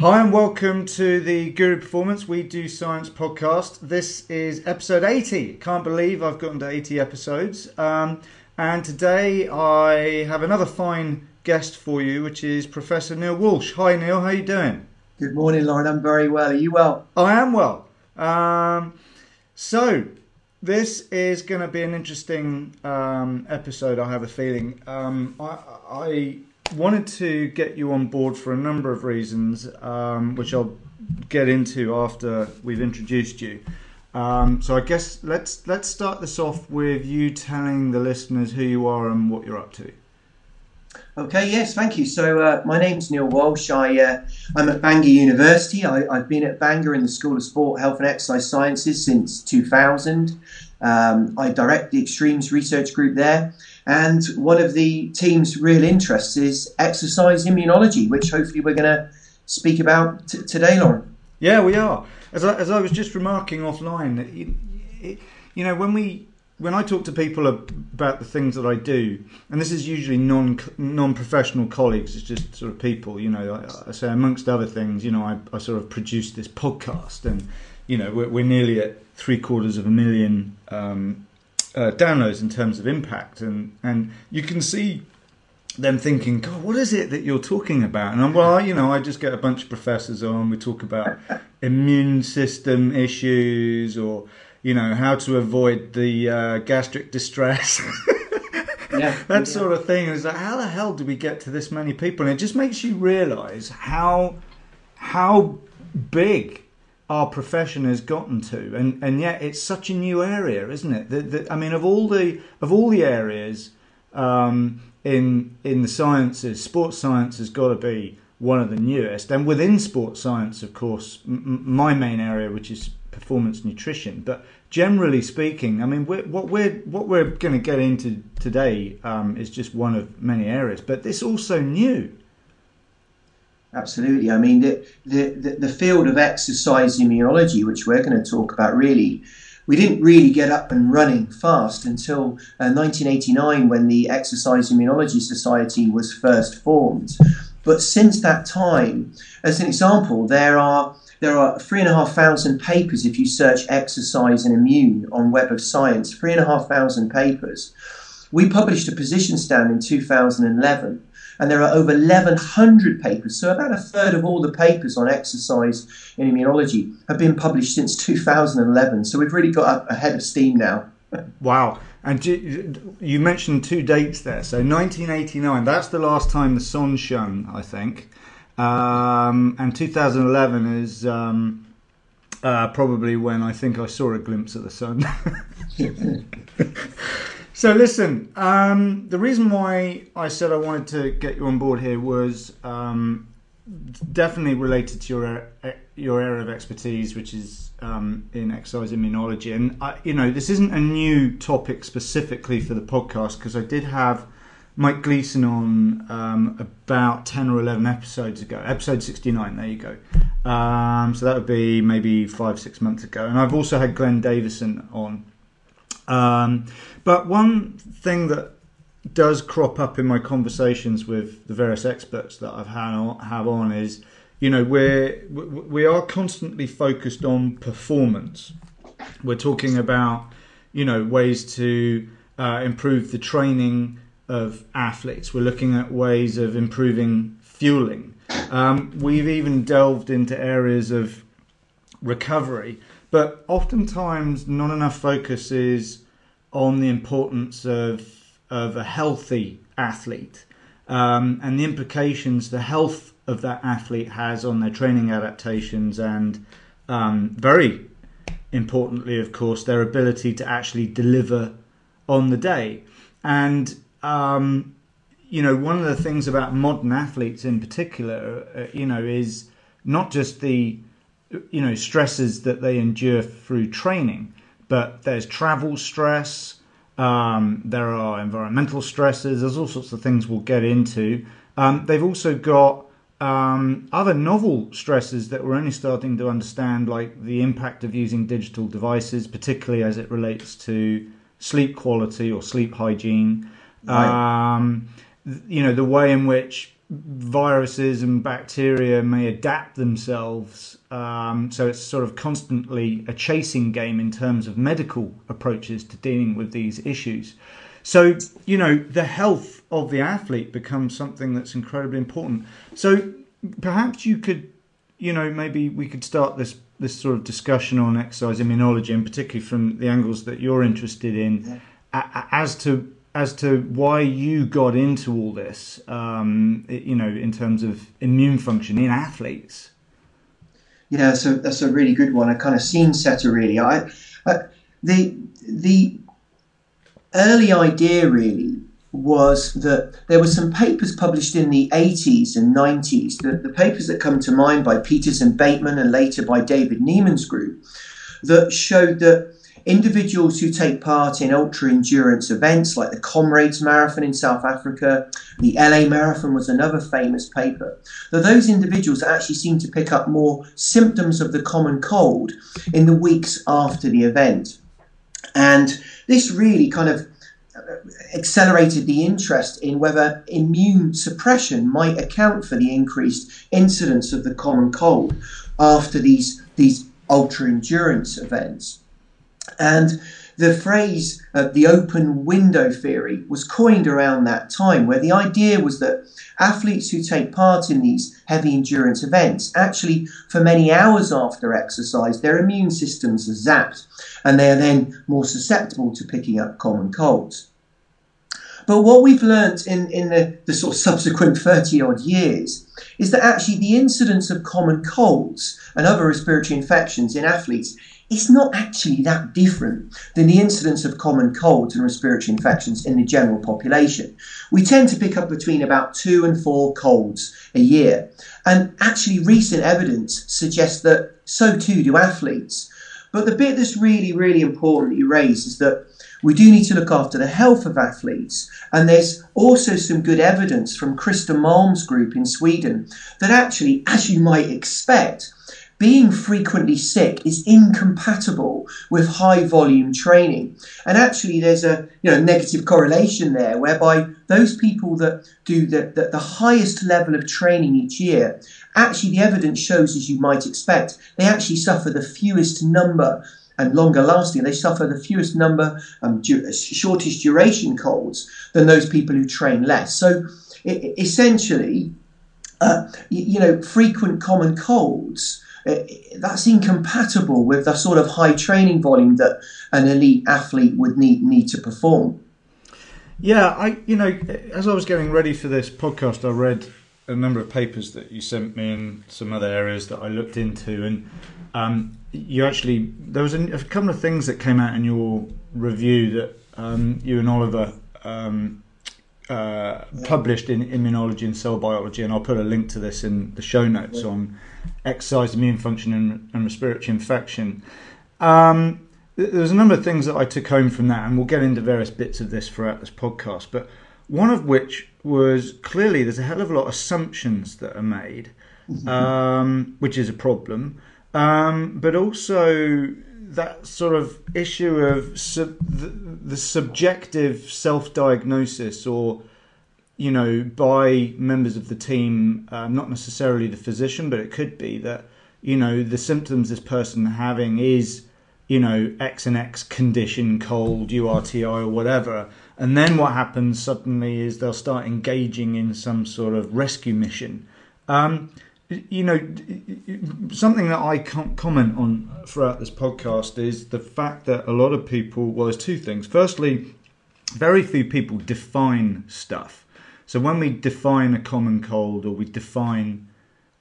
Hi and welcome to the Guru Performance We Do Science podcast. This is episode 80. Can't believe I've gotten to 80 episodes. Um, and today I have another fine guest for you, which is Professor Neil Walsh. Hi Neil, how are you doing? Good morning, Lauren. I'm very well. Are you well? I am well. Um, so this is going to be an interesting um, episode. I have a feeling. Um, I, I wanted to get you on board for a number of reasons, um, which I'll get into after we've introduced you. Um, so I guess let's let's start this off with you telling the listeners who you are and what you're up to. Okay, yes, thank you. So uh, my name's Neil Walsh. I, uh, I'm at Bangor University. I, have been at Bangor in the School of Sport, Health and Exercise Sciences since 2000. Um, I direct the Extremes Research Group there. And one of the team's real interests is exercise immunology, which hopefully we're going to speak about t- today, Lauren. Yeah, we are. As I, as I was just remarking offline, you, you know, when we when I talk to people about the things that I do, and this is usually non non professional colleagues, it's just sort of people, you know. I, I say amongst other things, you know, I, I, sort of produce this podcast, and you know, we're, we're nearly at three quarters of a million um, uh, downloads in terms of impact, and and you can see them thinking, God, what is it that you're talking about? And I'm well, you know, I just get a bunch of professors on, we talk about immune system issues or you know, how to avoid the uh, gastric distress. yeah, that sort of thing. It's like, how the hell do we get to this many people? And it just makes you realise how how big our profession has gotten to, and and yet it's such a new area, isn't it? The, the, I mean, of all the of all the areas um, in in the sciences, sports science has got to be one of the newest. And within sports science, of course, m- my main area, which is performance nutrition. But generally speaking, I mean, we're, what we're what we're going to get into today um, is just one of many areas, but this also new. Absolutely. I mean, the, the, the field of exercise immunology, which we're going to talk about, really, we didn't really get up and running fast until uh, 1989 when the Exercise Immunology Society was first formed. But since that time, as an example, there are there are three and a half thousand papers if you search exercise and immune on Web of Science. Three and a half thousand papers. We published a position stand in 2011, and there are over 1,100 papers. So about a third of all the papers on exercise in immunology have been published since 2011. So we've really got ahead of steam now. wow. And you mentioned two dates there. So 1989, that's the last time the sun shone, I think. Um, and 2011 is um, uh, probably when I think I saw a glimpse of the sun. so listen, um, the reason why I said I wanted to get you on board here was um, definitely related to your your area of expertise, which is um, in exercise immunology. And I, you know, this isn't a new topic specifically for the podcast because I did have Mike Gleeson on um, about 10 or 11 episodes ago. Episode 69, there you go. Um, so that would be maybe five, six months ago. And I've also had Glenn Davison on. Um, but one thing that does crop up in my conversations with the various experts that I've had on, have on is, you know, we're, we are constantly focused on performance. We're talking about, you know, ways to uh, improve the training of athletes. We're looking at ways of improving fueling. Um, we've even delved into areas of recovery, but oftentimes not enough focus is on the importance of of a healthy athlete um, and the implications the health of that athlete has on their training adaptations and um, very importantly, of course, their ability to actually deliver on the day. And um, you know, one of the things about modern athletes in particular, uh, you know, is not just the, you know, stresses that they endure through training, but there's travel stress, um, there are environmental stresses, there's all sorts of things we'll get into. Um, they've also got um, other novel stresses that we're only starting to understand, like the impact of using digital devices, particularly as it relates to sleep quality or sleep hygiene. Right. Um, you know, the way in which viruses and bacteria may adapt themselves. Um, so it's sort of constantly a chasing game in terms of medical approaches to dealing with these issues. So, you know, the health of the athlete becomes something that's incredibly important. So perhaps you could, you know, maybe we could start this this sort of discussion on exercise immunology, and particularly from the angles that you're interested in, yeah. as to as to why you got into all this, um, you know, in terms of immune function in athletes. Yeah, so that's a really good one. A kind of scene setter, really. I, the the early idea really was that there were some papers published in the 80s and 90s, the, the papers that come to mind by Peters and Bateman and later by David Nieman's group, that showed that individuals who take part in ultra endurance events like the Comrades Marathon in South Africa, the LA Marathon was another famous paper, that those individuals actually seem to pick up more symptoms of the common cold in the weeks after the event. And this really kind of accelerated the interest in whether immune suppression might account for the increased incidence of the common cold after these, these ultra endurance events. And the phrase uh, the open window theory was coined around that time, where the idea was that athletes who take part in these heavy endurance events actually, for many hours after exercise, their immune systems are zapped and they are then more susceptible to picking up common colds. But what we've learnt in, in the, the sort of subsequent 30 odd years is that actually the incidence of common colds and other respiratory infections in athletes is not actually that different than the incidence of common colds and respiratory infections in the general population. We tend to pick up between about two and four colds a year. And actually, recent evidence suggests that so too do athletes. But the bit that's really, really important that you raise is that we do need to look after the health of athletes. And there's also some good evidence from Christer Malm's group in Sweden that actually, as you might expect, being frequently sick is incompatible with high volume training. And actually, there's a you know, negative correlation there whereby those people that do the, the, the highest level of training each year, actually, the evidence shows, as you might expect, they actually suffer the fewest number and longer lasting. They suffer the fewest number, um, du- shortest duration colds than those people who train less. So it, essentially, uh, you, you know, frequent common colds. Uh, that's incompatible with the sort of high training volume that an elite athlete would need need to perform. Yeah, I you know as I was getting ready for this podcast, I read a number of papers that you sent me and some other areas that I looked into, and um, you actually there was a, a, couple of things that came out in your review that um, you and Oliver um, uh, published in Immunology and Cell Biology, and I'll put a link to this in the show notes on exercise, immune function, and, and respiratory infection. Um, there's a number of things that I took home from that, and we'll get into various bits of this throughout this podcast. But one of which was clearly there's a hell of a lot of assumptions that are made, mm-hmm. um, which is a problem. Um, but also that sort of issue of sub, the, the subjective self-diagnosis or you know by members of the team um, not necessarily the physician but it could be that you know the symptoms this person having is you know x and x condition cold URTI or whatever and then what happens suddenly is they'll start engaging in some sort of rescue mission um, you know, something that I can't comment on throughout this podcast is the fact that a lot of people, well, there's two things. Firstly, very few people define stuff. So when we define a common cold or we define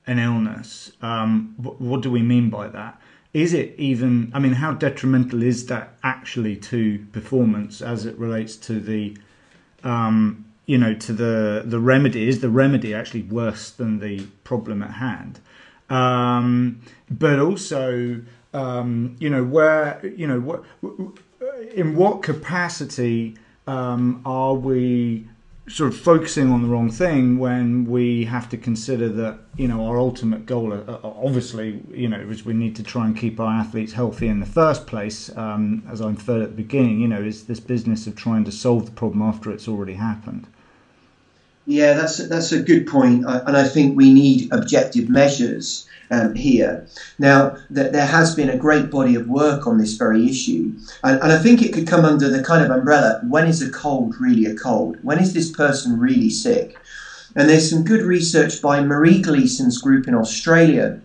an illness, um, what, what do we mean by that? Is it even, I mean, how detrimental is that actually to performance as it relates to the um, you know to the the remedy is the remedy actually worse than the problem at hand um, but also um, you know where you know what in what capacity um, are we sort of focusing on the wrong thing when we have to consider that you know our ultimate goal uh, uh, obviously you know is we need to try and keep our athletes healthy in the first place um, as I inferred at the beginning you know is this business of trying to solve the problem after it's already happened Yeah, that's a, that's a good point, and I think we need objective measures um, here. Now, th- there has been a great body of work on this very issue, and, and I think it could come under the kind of umbrella when is a cold really a cold? When is this person really sick? And there's some good research by Maree Gleeson's group in Australia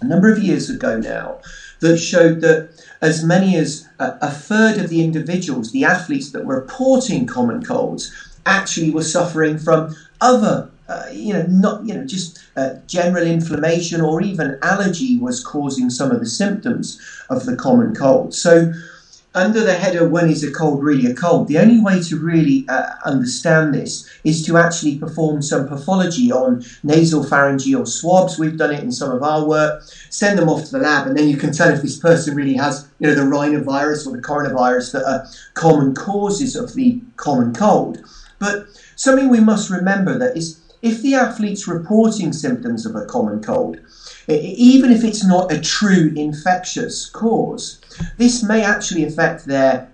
a number of years ago now that showed that as many as a, a third of the individuals, the athletes that were reporting common colds, actually were suffering from other uh, you know, not you know, just uh, general inflammation or even allergy was causing some of the symptoms of the common cold. So, under the header "When is a cold really a cold?" the only way to really uh, understand this is to actually perform some pathology on nasal pharyngeal swabs. We've done it in some of our work. Send them off to the lab, and then you can tell if this person really has, you know, the rhinovirus or the coronavirus that are common causes of the common cold. But something we must remember that is if the athlete's reporting symptoms of a common cold, even if it's not a true infectious cause, this may actually affect their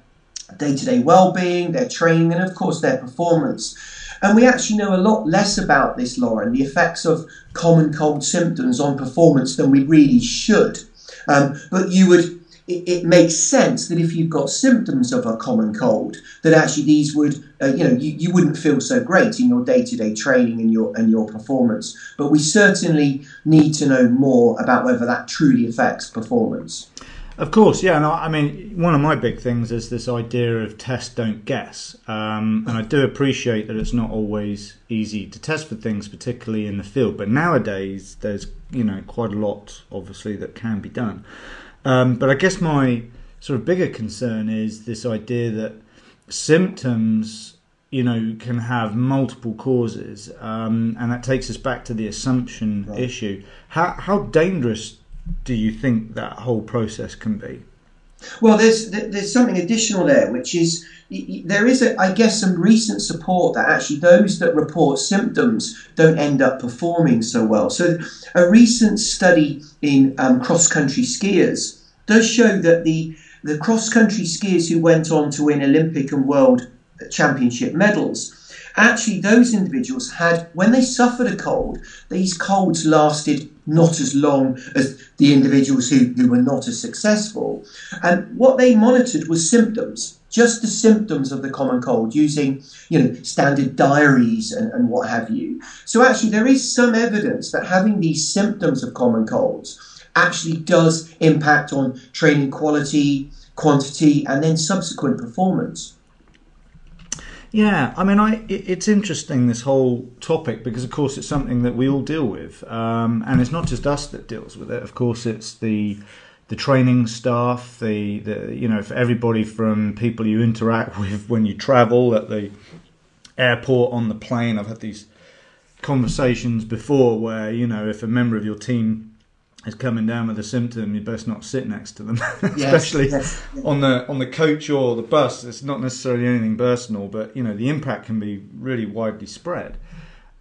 day to day well being, their training, and of course their performance. And we actually know a lot less about this, Lauren, the effects of common cold symptoms on performance than we really should. Um, but you would it, it, makes sense that if you've got symptoms of a common cold, that actually these would, uh, you know, you, you wouldn't feel so great in your day-to-day training and your and your performance. But we certainly need to know more about whether that truly affects performance. Of course, yeah. And I, I mean, one of my big things is this idea of test, don't guess. Um, and I do appreciate that it's not always easy to test for things, particularly in the field. But nowadays, there's you know quite a lot, obviously, that can be done. Um, but I guess my sort of bigger concern is this idea that symptoms, you know, can have multiple causes, um, and that takes us back to the assumption right. issue. How how dangerous do you think that whole process can be? Well, there's there's something additional there, which is there is, a, I guess, some recent support that actually those that report symptoms don't end up performing so well. So, a recent study in um, cross country skiers does show that the the cross country skiers who went on to win Olympic and World Championship medals actually those individuals had when they suffered a cold these colds lasted not as long as the individuals who, who were not as successful. And what they monitored was symptoms just the symptoms of the common cold using you know standard diaries and, and what have you. So actually there is some evidence that having these symptoms of common colds actually does impact on training quality quantity and then subsequent performance yeah, I mean, I it, it's interesting this whole topic because, of course, it's something that we all deal with, um, and it's not just us that deals with it. Of course, it's the the training staff, the, the you know, for everybody from people you interact with when you travel at the airport, on the plane. I've had these conversations before where you know if a member of your team is coming down with a symptom, you best not sit next to them, especially yes, yes. on the on the coach or the bus. It's not necessarily anything personal, but you know the impact can be really widely spread.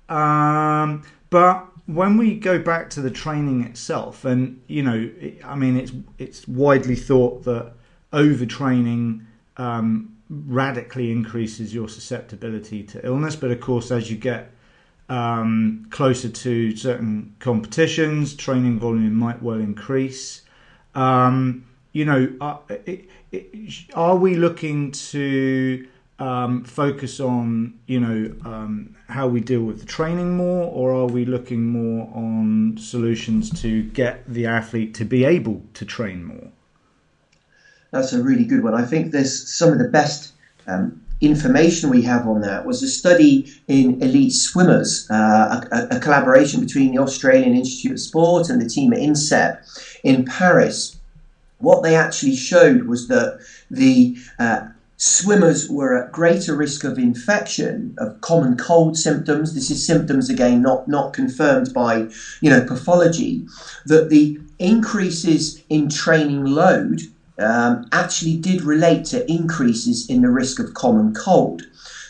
Um, but when we go back to the training itself, and you know, I mean, it's it's widely thought that overtraining um, radically increases your susceptibility to illness. But of course, as you get um, closer to certain competitions, training volume might well increase. Um, you know, are, uh, it, it, are we looking to um, focus on, you know, um, how we deal with the training more, or are we looking more on solutions to get the athlete to be able to train more? That's a really good one. I think there's some of the best um, information we have on that was a study in elite swimmers, uh, a, a, collaboration between the Australian Institute of Sport and the team at INSEP in Paris. What they actually showed was that the uh, swimmers were at greater risk of infection of common cold symptoms. This is symptoms again not not confirmed by you know pathology. That the increases in training load um, actually did relate to increases in the risk of common cold.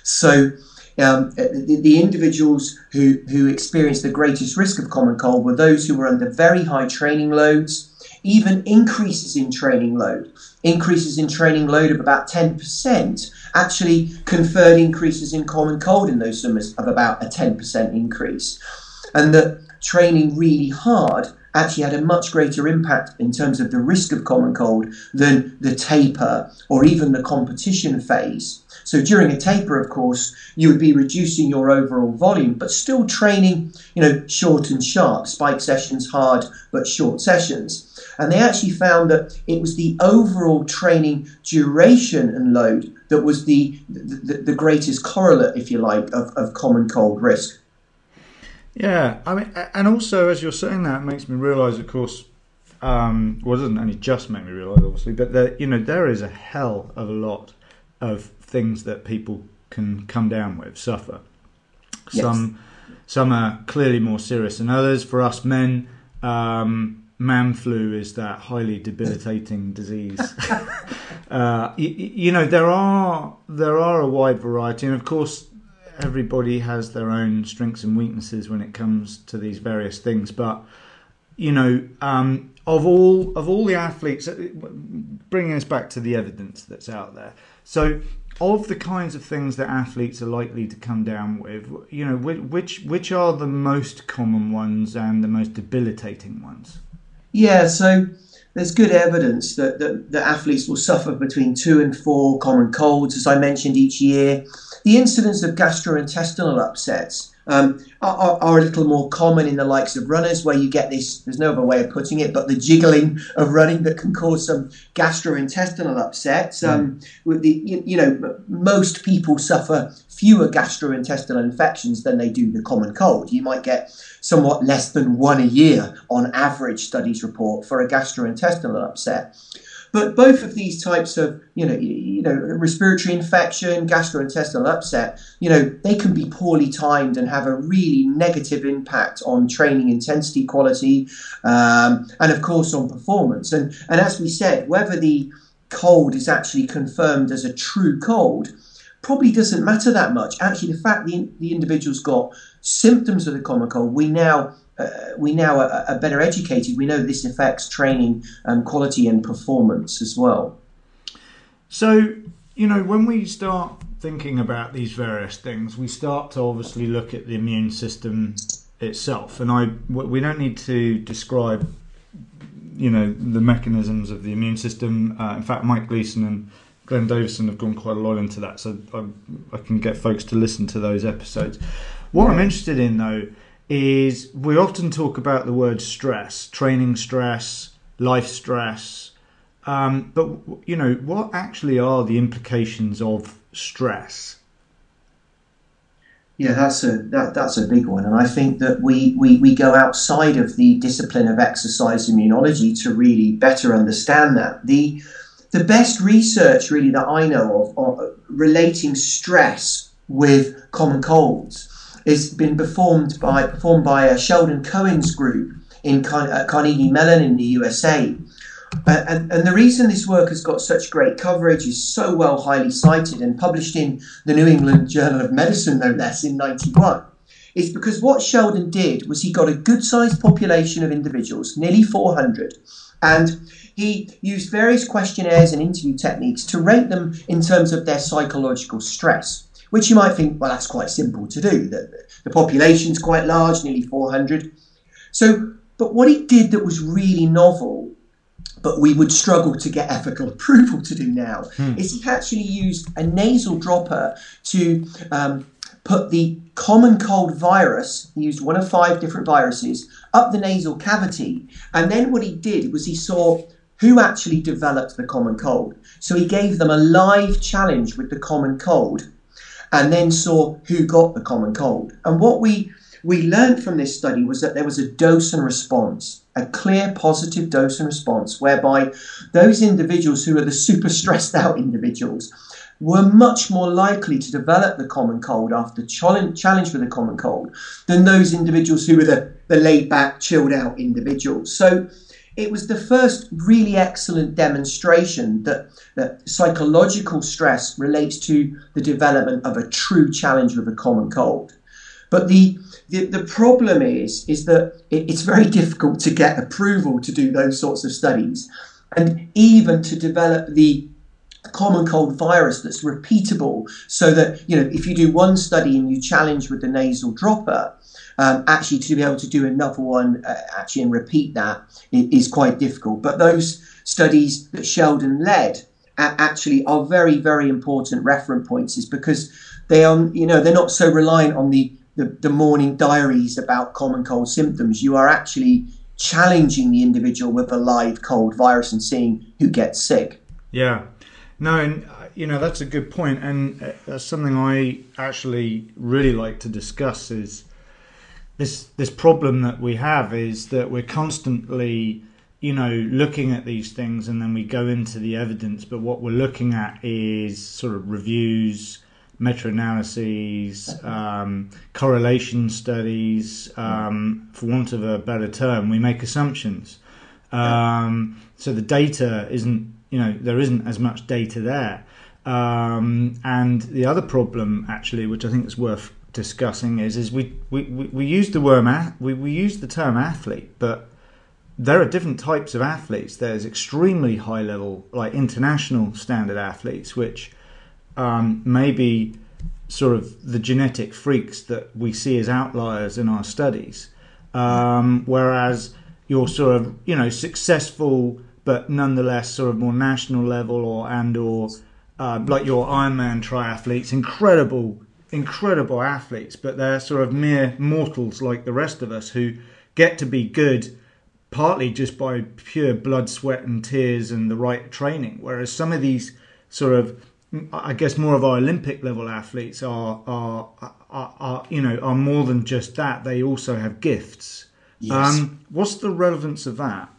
So um, the, the, individuals who, who experienced the greatest risk of common cold were those who were under very high training loads, even increases in training load. Increases in training load of about 10% actually conferred increases in common cold in those summers of about a 10% increase. And that training really hard actually had a much greater impact in terms of the risk of common cold than the taper or even the competition phase. So during a taper, of course, you would be reducing your overall volume, but still training, you know, short and sharp, spike sessions, hard but short sessions. And they actually found that it was the overall training duration and load that was the, the, the greatest correlate, if you like, of, of common cold risk. Yeah, I mean, and also as you're saying that, makes me realise, of course, um, well, it doesn't only just make me realise, obviously, but that you know, there is a hell of a lot of things that people can come down with, suffer. Yes. Some, some are clearly more serious than others. For us men, um, man flu is that highly debilitating disease. uh, you, you know, there are there are a wide variety, and of course, everybody has their own strengths and weaknesses when it comes to these various things. But you know, um, of all of all the athletes, uh, bringing us back to the evidence that's out there. So, of the kinds of things that athletes are likely to come down with, you know, which which are the most common ones and the most debilitating ones? Yeah, so there's good evidence that, that, that athletes will suffer between two and four common colds, as I mentioned each year. The incidence of gastrointestinal upsets um, are, are, a little more common in the likes of runners, where you get this. There's no other way of putting it, but the jiggling of running that can cause some gastrointestinal upsets. Mm. Um, with the you, you, know most people suffer fewer gastrointestinal infections than they do the common cold. You might get somewhat less than one a year on average. Studies report for a gastrointestinal upset. But both of these types of, you know, you know, respiratory infection, gastrointestinal upset, you know, they can be poorly timed and have a really negative impact on training intensity quality, um, and of course on performance. And and as we said, whether the cold is actually confirmed as a true cold probably doesn't matter that much. Actually, the fact the, the individual's got symptoms of the common cold, we now uh, we now are, are, better educated. We know this affects training um, quality and performance as well. So, you know, when we start thinking about these various things, we start to obviously look at the immune system itself. And I, we don't need to describe, you know, the mechanisms of the immune system. Uh, in fact, Mike Gleeson and Glenn Davison have gone quite a lot into that, so I, I can get folks to listen to those episodes. What yeah. I'm interested in, though, is we often talk about the word stress, training stress, life stress. Um, but you know, what actually are the implications of stress? Yeah, that's a that, that's a big one, and I think that we, we we go outside of the discipline of exercise immunology to really better understand that. the The best research, really, that I know of, of relating stress with common colds has been performed by performed by uh, Sheldon Cohen's group in Car- Carnegie Mellon in the USA. Uh, and, and, the reason this work has got such great coverage is so well highly cited and published in the New England Journal of Medicine, no less, in 91, is because what Sheldon did was he got a good sized population of individuals, nearly 400, and he used various questionnaires and interview techniques to rate them in terms of their psychological stress which you might think, well, that's quite simple to do. The, the population's quite large, nearly 400. So, but what he did that was really novel, but we would struggle to get ethical approval to do now, hmm. is he actually used a nasal dropper to um, put the common cold virus, he used one of five different viruses, up the nasal cavity. And then what he did was he saw who actually developed the common cold. So he gave them a live challenge with the common cold and then saw who got the common cold. And what we we learned from this study was that there was a dose and response, a clear positive dose and response, whereby those individuals who are the super stressed out individuals were much more likely to develop the common cold after challenge, challenge with the common cold than those individuals who were the, the laid back, chilled out individuals. So it was the first really excellent demonstration that, that psychological stress relates to the development of a true challenge with a common cold. But the, the, the problem is, is that it, it's very difficult to get approval to do those sorts of studies and even to develop the common cold virus that's repeatable so that, you know, if you do one study and you challenge with the nasal dropper, um, actually to be able to do another one uh, actually and repeat that is quite difficult. But those studies that Sheldon led actually are very, very important reference points is because they are, you know, they're not so reliant on the, the, the morning diaries about common cold symptoms. You are actually challenging the individual with a live cold virus and seeing who gets sick. Yeah. No, and uh, you know that's a good point, and uh, that's something I actually really like to discuss. Is this this problem that we have is that we're constantly you know looking at these things and then we go into the evidence. But what we're looking at is sort of reviews meta-analyses um, correlation studies um, for want of a better term we make assumptions. Um, so the data isn't you know there isn't as much data there. Um, and the other problem actually which i think is worth discussing is is we we, we use the word we, we use the term athlete, but there are different types of athletes. There's extremely high level, like international standard athletes, which um, may be sort of the genetic freaks that we see as outliers in our studies. Um, whereas your sort of you know successful but nonetheless sort of more national level or and or uh, like your Ironman triathletes, incredible incredible athletes, but they're sort of mere mortals like the rest of us who get to be good partly just by pure blood, sweat, and tears and the right training. Whereas some of these sort of, I guess, more of our Olympic level athletes are are are, are you know are more than just that. They also have gifts. Yes. Um, what's the relevance of that?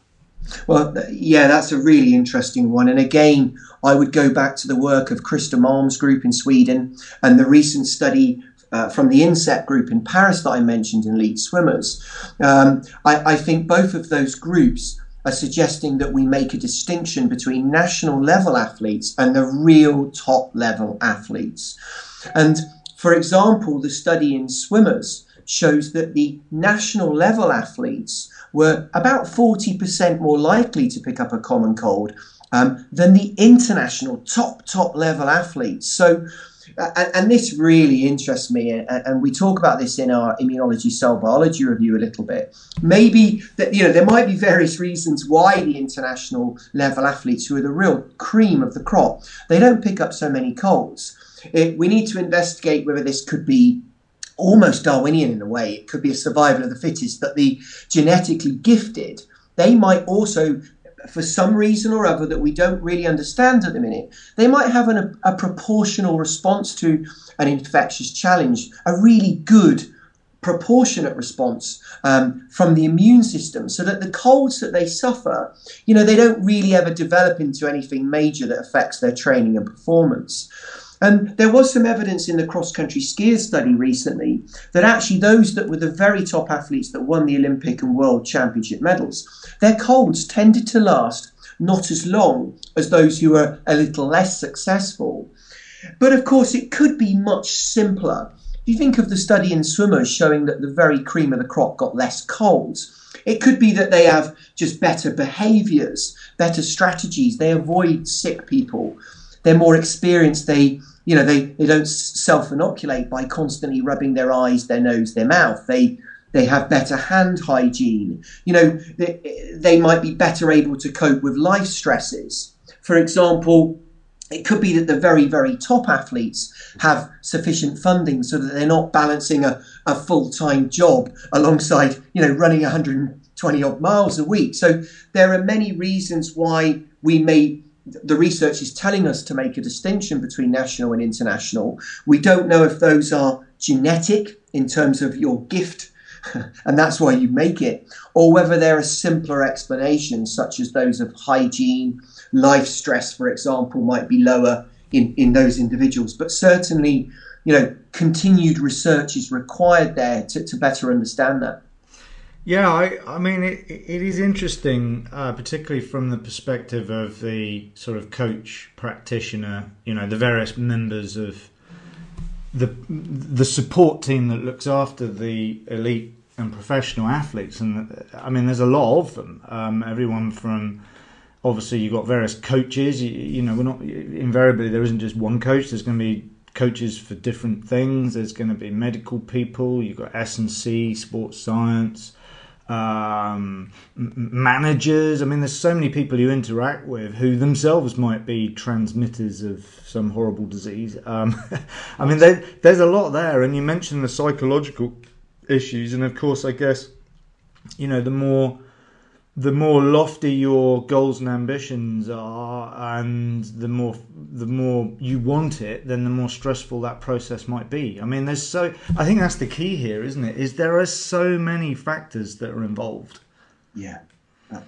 Well, yeah, that's a really interesting one. And again, I would go back to the work of Christer Malm's group in Sweden and the recent study uh, from the INSEP group in Paris that I mentioned in Elite Swimmers. Um, I, I think both of those groups are suggesting that we make a distinction between national level athletes and the real top level athletes. And for example, the study in swimmers shows that the national level athletes were about 40% more likely to pick up a common cold um, than the international top, top level athletes. So, and, and, this really interests me, and, and, we talk about this in our immunology cell biology review a little bit. Maybe that you know there might be various reasons why the international level athletes, who are the real cream of the crop, they don't pick up so many colds. It, we need to investigate whether this could be almost Darwinian in a way. It could be a survival of the fittest, that the genetically gifted, they might also, for some reason or other that we don't really understand at the minute, they might have an, a, a proportional response to an infectious challenge, a really good proportionate response um, from the immune system so that the colds that they suffer, you know, they don't really ever develop into anything major that affects their training and performance. And there was some evidence in the cross country skiers study recently that actually those that were the very top athletes that won the Olympic and World Championship medals, their colds tended to last not as long as those who were a little less successful. But of course, it could be much simpler. If you think of the study in swimmers showing that the very cream of the crop got less colds, it could be that they have just better behaviors, better strategies, they avoid sick people, they're more experienced, they you know, they, they don't self inoculate by constantly rubbing their eyes, their nose, their mouth. They they have better hand hygiene. You know, they, they might be better able to cope with life stresses. For example, it could be that the very, very top athletes have sufficient funding so that they're not balancing a, a full time job alongside, you know, running 120 odd miles a week. So there are many reasons why we may the research is telling us to make a distinction between national and international. We don't know if those are genetic in terms of your gift, and that's why you make it, or whether there are simpler explanations, such as those of hygiene, life stress, for example, might be lower in, in those individuals. But certainly, you know, continued research is required there to, to better understand that. Yeah, I, I mean, it, it is interesting, uh, particularly from the perspective of the sort of coach practitioner, you know, the various members of the the support team that looks after the elite and professional athletes. And I mean, there's a lot of them. Um, everyone from obviously you've got various coaches. You, you know, we're not invariably there isn't just one coach. There's going to be coaches for different things. There's going to be medical people. You've got S and C, sports science um, managers. I mean, there's so many people you interact with who themselves might be transmitters of some horrible disease. Um, I mean, they, there's a lot there, and you mentioned the psychological issues, and of course, I guess you know the more the more lofty your goals and ambitions are and the more the more you want it then the more stressful that process might be. I mean there's so i think that's the key here isn't it? Is there are so many factors that are involved. Yeah.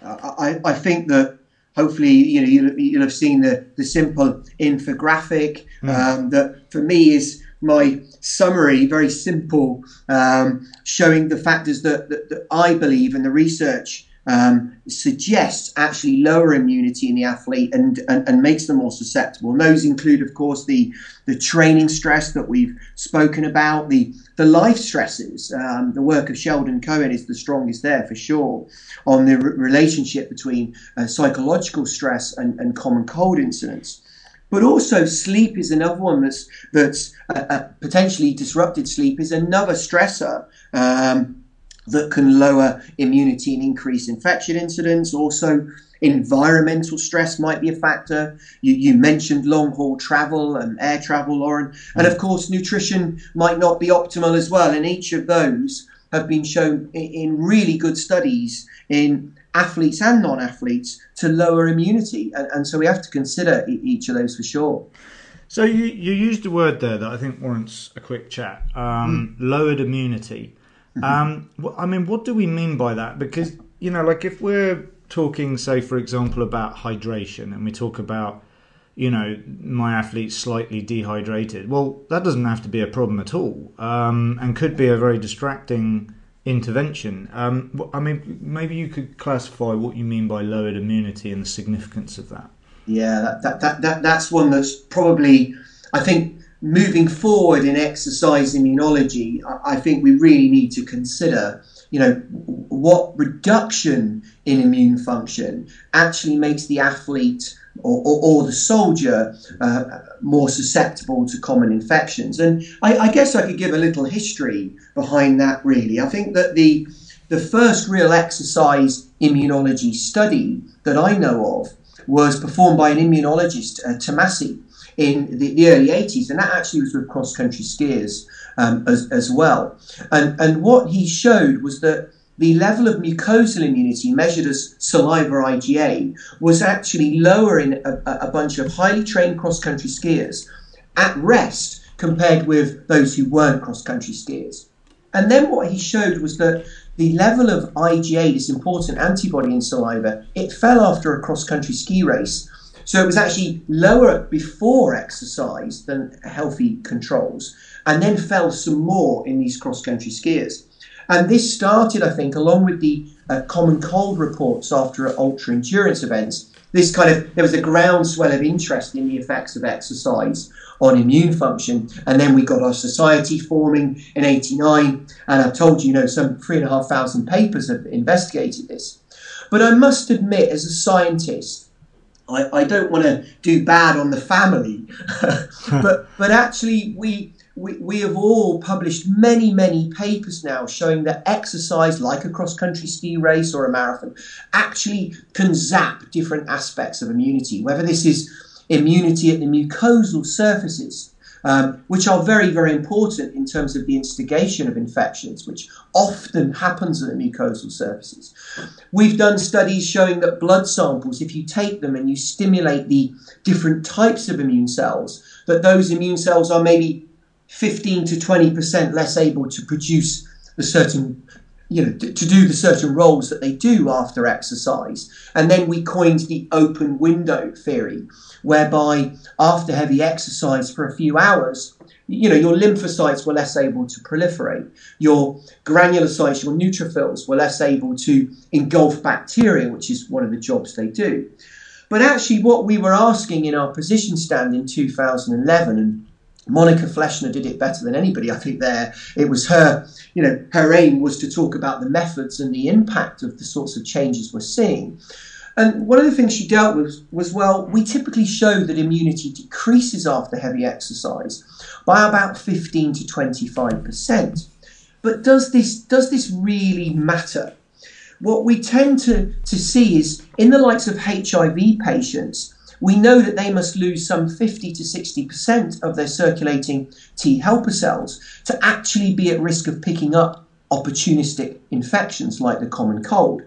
I i think that hopefully you know you'll, you'll have seen the the simple infographic mm. um, that for me is my summary, very simple, um, showing the factors that, that, that I believe and the research um, suggests actually lower immunity in the athlete and, and, and, makes them more susceptible. And those include, of course, the, the training stress that we've spoken about, the, the life stresses. Um, the work of Sheldon Cohen is the strongest there for sure on the relationship between uh, psychological stress and, and common cold incidents. But also, sleep is another one that's that's uh, uh, potentially disrupted. Sleep is another stressor. Um, that can lower immunity and increase infection incidence. Also, environmental stress might be a factor. You, you mentioned long haul travel and air travel, Lauren. And of course, nutrition might not be optimal as well. And each of those have been shown in, in really good studies in athletes and non athletes to lower immunity. And, and, so we have to consider each of those for sure. So you, you used a word there that I think warrants a quick chat um, mm. lowered immunity. Um, I mean, what do we mean by that? Because you know, like if we're talking, say, for example, about hydration, and we talk about, you know, my athlete's slightly dehydrated. Well, that doesn't have to be a problem at all, um, and could be a very distracting intervention. Um, I mean, maybe you could classify what you mean by lowered immunity and the significance of that. Yeah, that, that, that, that that's one that's probably, I think, moving forward in exercise immunology, I think we really need to consider, you know, what reduction in immune function actually makes the athlete or, or, or the soldier uh, more susceptible to common infections. And I, I guess I could give a little history behind that. Really, I think that the the first real exercise immunology study that I know of was performed by an immunologist, uh, Tomasi, in the, the early 80s, and that actually was with cross country skiers um, as, as well. And, and what he showed was that the level of mucosal immunity measured as saliva IgA was actually lower in a, a bunch of highly trained cross country skiers at rest compared with those who weren't cross country skiers. And then what he showed was that the level of IgA, this important antibody in saliva, it fell after a cross country ski race so it was actually lower before exercise than healthy controls, and then fell some more in these cross country skiers. And this started, I think, along with the uh, common cold reports after ultra endurance events. This kind of there was a groundswell of interest in the effects of exercise on immune function, and then we got our society forming in '89. And I've told you, you know, some three and a half thousand papers have investigated this. But I must admit, as a scientist, I, I don't want to do bad on the family, but but actually we, we we have all published many many papers now showing that exercise, like a cross country ski race or a marathon, actually can zap different aspects of immunity. Whether this is immunity at the mucosal surfaces, um, which are very, very important in terms of the instigation of infections, which often happens at the mucosal surfaces. We've done studies showing that blood samples, if you take them and you stimulate the different types of immune cells, that those immune cells are maybe 15 to 20% less able to produce a certain you know, to, do the certain roles that they do after exercise. And then we coined the open window theory, whereby after heavy exercise for a few hours, you know, your lymphocytes were less able to proliferate. Your granulocytes, your neutrophils were less able to engulf bacteria, which is one of the jobs they do. But actually, what we were asking in our position stand in 2011, and Monika Fleshner did it better than anybody. I think there it was her, you know, her aim was to talk about the methods and the impact of the sorts of changes we're seeing. And one of the things she dealt with was well, we typically show that immunity decreases after heavy exercise by about 15 to 25 percent. But does this does this really matter? What we tend to, to see is in the likes of HIV patients, we know that they must lose some 50 to 60% of their circulating T helper cells to actually be at risk of picking up opportunistic infections like the common cold.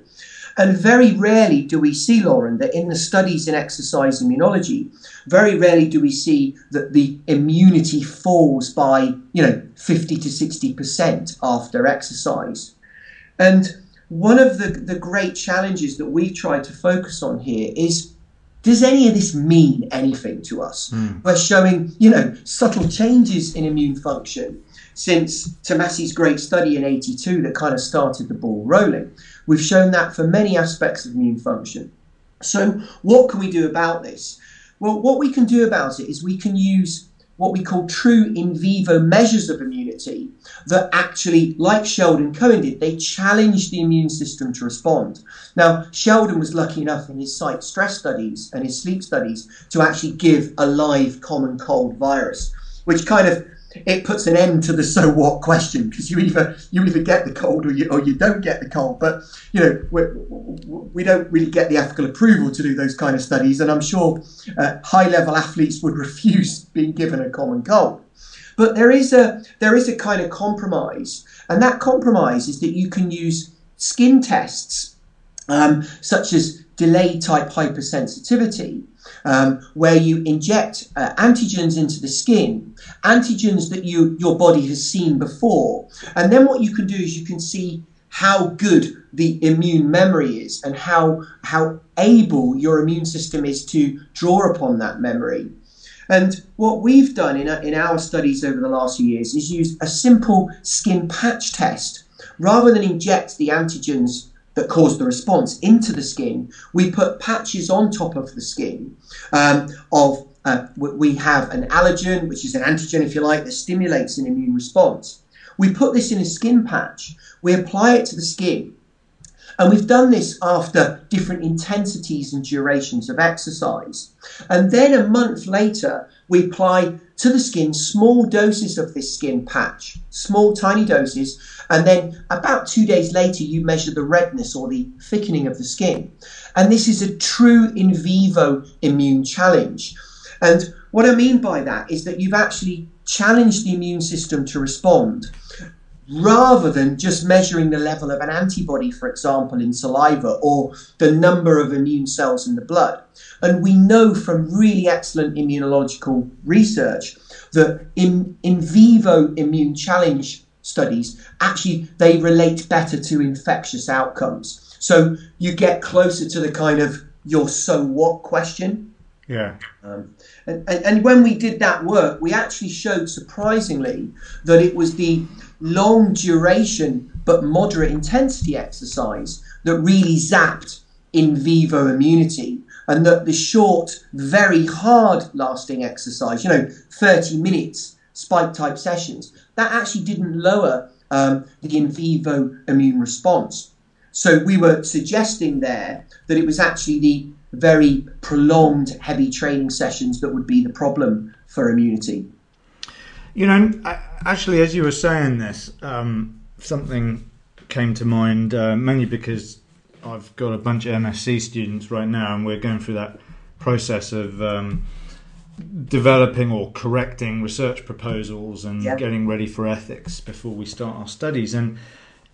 And very rarely do we see, Lauren, that in the studies in exercise immunology, very rarely do we see that the immunity falls by, you know, 50 to 60% after exercise. And one of the, the great challenges that we've tried to focus on here is does any of this mean anything to us? Mm. We're showing, you know, subtle changes in immune function since Tomasi's great study in 82 that kind of started the ball rolling. We've shown that for many aspects of immune function. So, what can we do about this? Well, what we can do about it is we can use what we call true in vivo measures of immunity that actually, like Sheldon Cohen did, they challenge the immune system to respond. Now, Sheldon was lucky enough in his site stress studies and his sleep studies to actually give a live common cold virus, which kind of it puts an end to the so what question because you either you either get the cold or you or you don't get the cold. But you know we, don't really get the ethical approval to do those kind of studies, and I'm sure uh, high level athletes would refuse being given a common cold. But there is a there is a kind of compromise, and that compromise is that you can use skin tests um, such as delay type hypersensitivity um, where you inject uh, antigens into the skin, antigens that you your body has seen before, and then what you can do is you can see how good the immune memory is and how how able your immune system is to draw upon that memory. And what we've done in, in our studies over the last few years is use a simple skin patch test. Rather than inject the antigens that cause the response into the skin, we put patches on top of the skin um, of uh, we have an allergen, which is an antigen, if you like, that stimulates an immune response. We put this in a skin patch, we apply it to the skin, and we've done this after different intensities and durations of exercise. And then a month later, we apply to the skin small doses of this skin patch, small tiny doses, and then about two days later, you measure the redness or the thickening of the skin. And this is a true in vivo immune challenge. And what I mean by that is that you've actually challenged the immune system to respond rather than just measuring the level of an antibody, for example, in saliva or the number of immune cells in the blood. And we know from really excellent immunological research that in, in vivo immune challenge studies, actually they relate better to infectious outcomes. So you get closer to the kind of your so what question. Yeah. Um, and, and, and when we did that work, we actually showed surprisingly that it was the long duration but moderate intensity exercise that really zapped in vivo immunity and that the short, very hard lasting exercise, you know, 30 minutes spike type sessions, that actually didn't lower um, the in vivo immune response. So we were suggesting there that it was actually the very prolonged heavy training sessions that would be the problem for immunity. You know, actually, as you were saying this, um, something came to mind uh, mainly because I've got a bunch of MSc students right now, and we're going through that process of um, developing or correcting research proposals and yeah. getting ready for ethics before we start our studies. And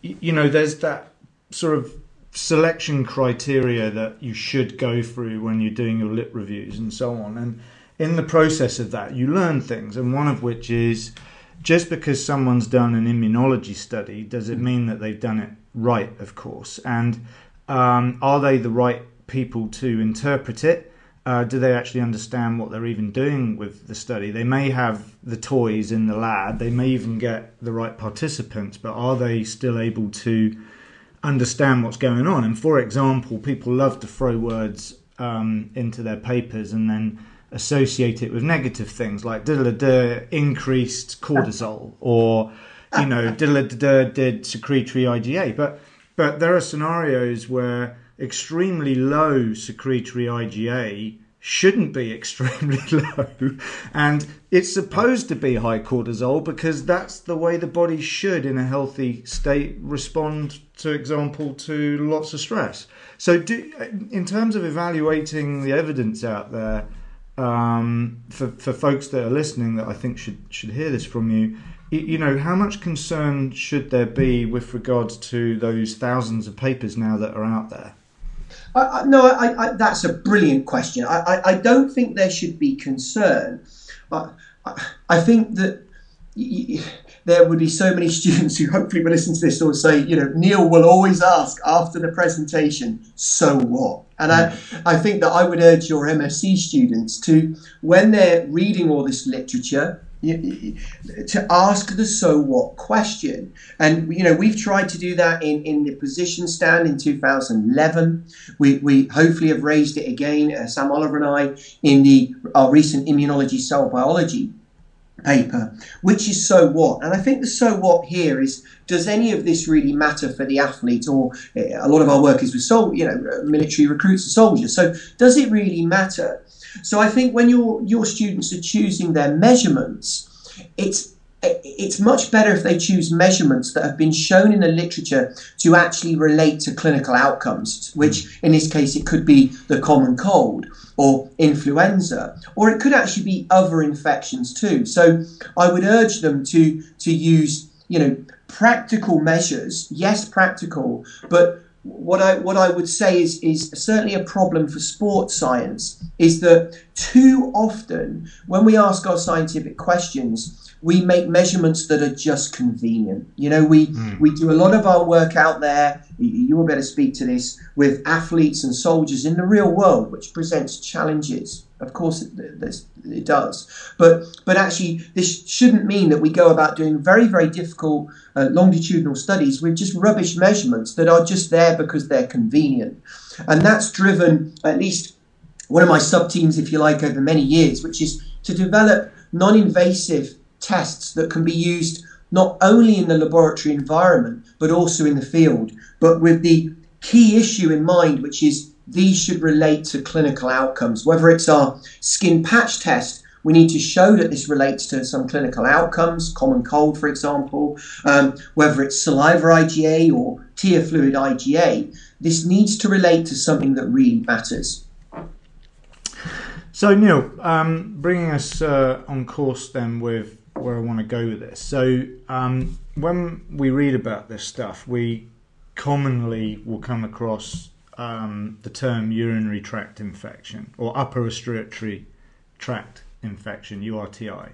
you know, there's that sort of selection criteria that you should go through when you're doing your lit reviews and so on. And in the process of that, you learn things, and one of which is just because someone's done an immunology study, does it mean that they've done it right? Of course, and um, are they the right people to interpret it? Uh, do they actually understand what they're even doing with the study? They may have the toys in the lab, they may even get the right participants, but are they still able to understand what's going on? And for example, people love to throw words um, into their papers and then associate it with negative things like increased cortisol or you know did secretory IgA. But but there are scenarios where extremely low secretory IgA shouldn't be extremely low and it's supposed to be high cortisol because that's the way the body should in a healthy state respond to example to lots of stress so do, in terms of evaluating the evidence out there um, for, for folks that are listening that i think should should hear this from you you know, how much concern should there be with regards to those thousands of papers now that are out there? I, I, no, I, that's a brilliant question. I, don't think there should be concern. I, think that y- there would be so many students who hopefully will listen to this or say, you know, Neil will always ask after the presentation, so what? And I. I think that I would urge your MSc students to, when they're reading all this literature, to ask the so what question. And, you know, we've tried to do that in, in the position stand in 2011. We, we hopefully have raised it again, uh, Sam Oliver and I, in the our recent immunology cell biology paper, which is so what? And I think the so what here is does any of this really matter for the athlete? Or uh, a lot of our work is with sol- you know military recruits and soldiers. So does it really matter? So I think when your your students are choosing their measurements, it's it's much better if they choose measurements that have been shown in the literature to actually relate to clinical outcomes, which hmm. in this case it could be the common cold or influenza, or it could actually be other infections too. So I would urge them to to use you know practical measures, yes, practical, but what I what I would say is is certainly a problem for sports science is that too often when we ask our scientific questions we make measurements that are just convenient. You know, we mm. we do a lot of our work out there. You will better speak to this with athletes and soldiers in the real world, which presents challenges. Of course, it, it does. But but actually, this shouldn't mean that we go about doing very very difficult uh, longitudinal studies with just rubbish measurements that are just there because they're convenient, and that's driven at least one of my sub teams, if you like, over many years, which is to develop non-invasive tests that can be used not only in the laboratory environment but also in the field, but with the key issue in mind, which is these should relate to clinical outcomes. Whether it's our skin patch test, we need to show that this relates to some clinical outcomes, common cold, for example. Um, whether it's saliva IgA or tear fluid IgA, this needs to relate to something that really matters. So, Neil, um, bringing us uh, on course then with where I want to go with this. So um, when we read about this stuff, we commonly will come across um, the term urinary tract infection or upper respiratory tract infection (URTI).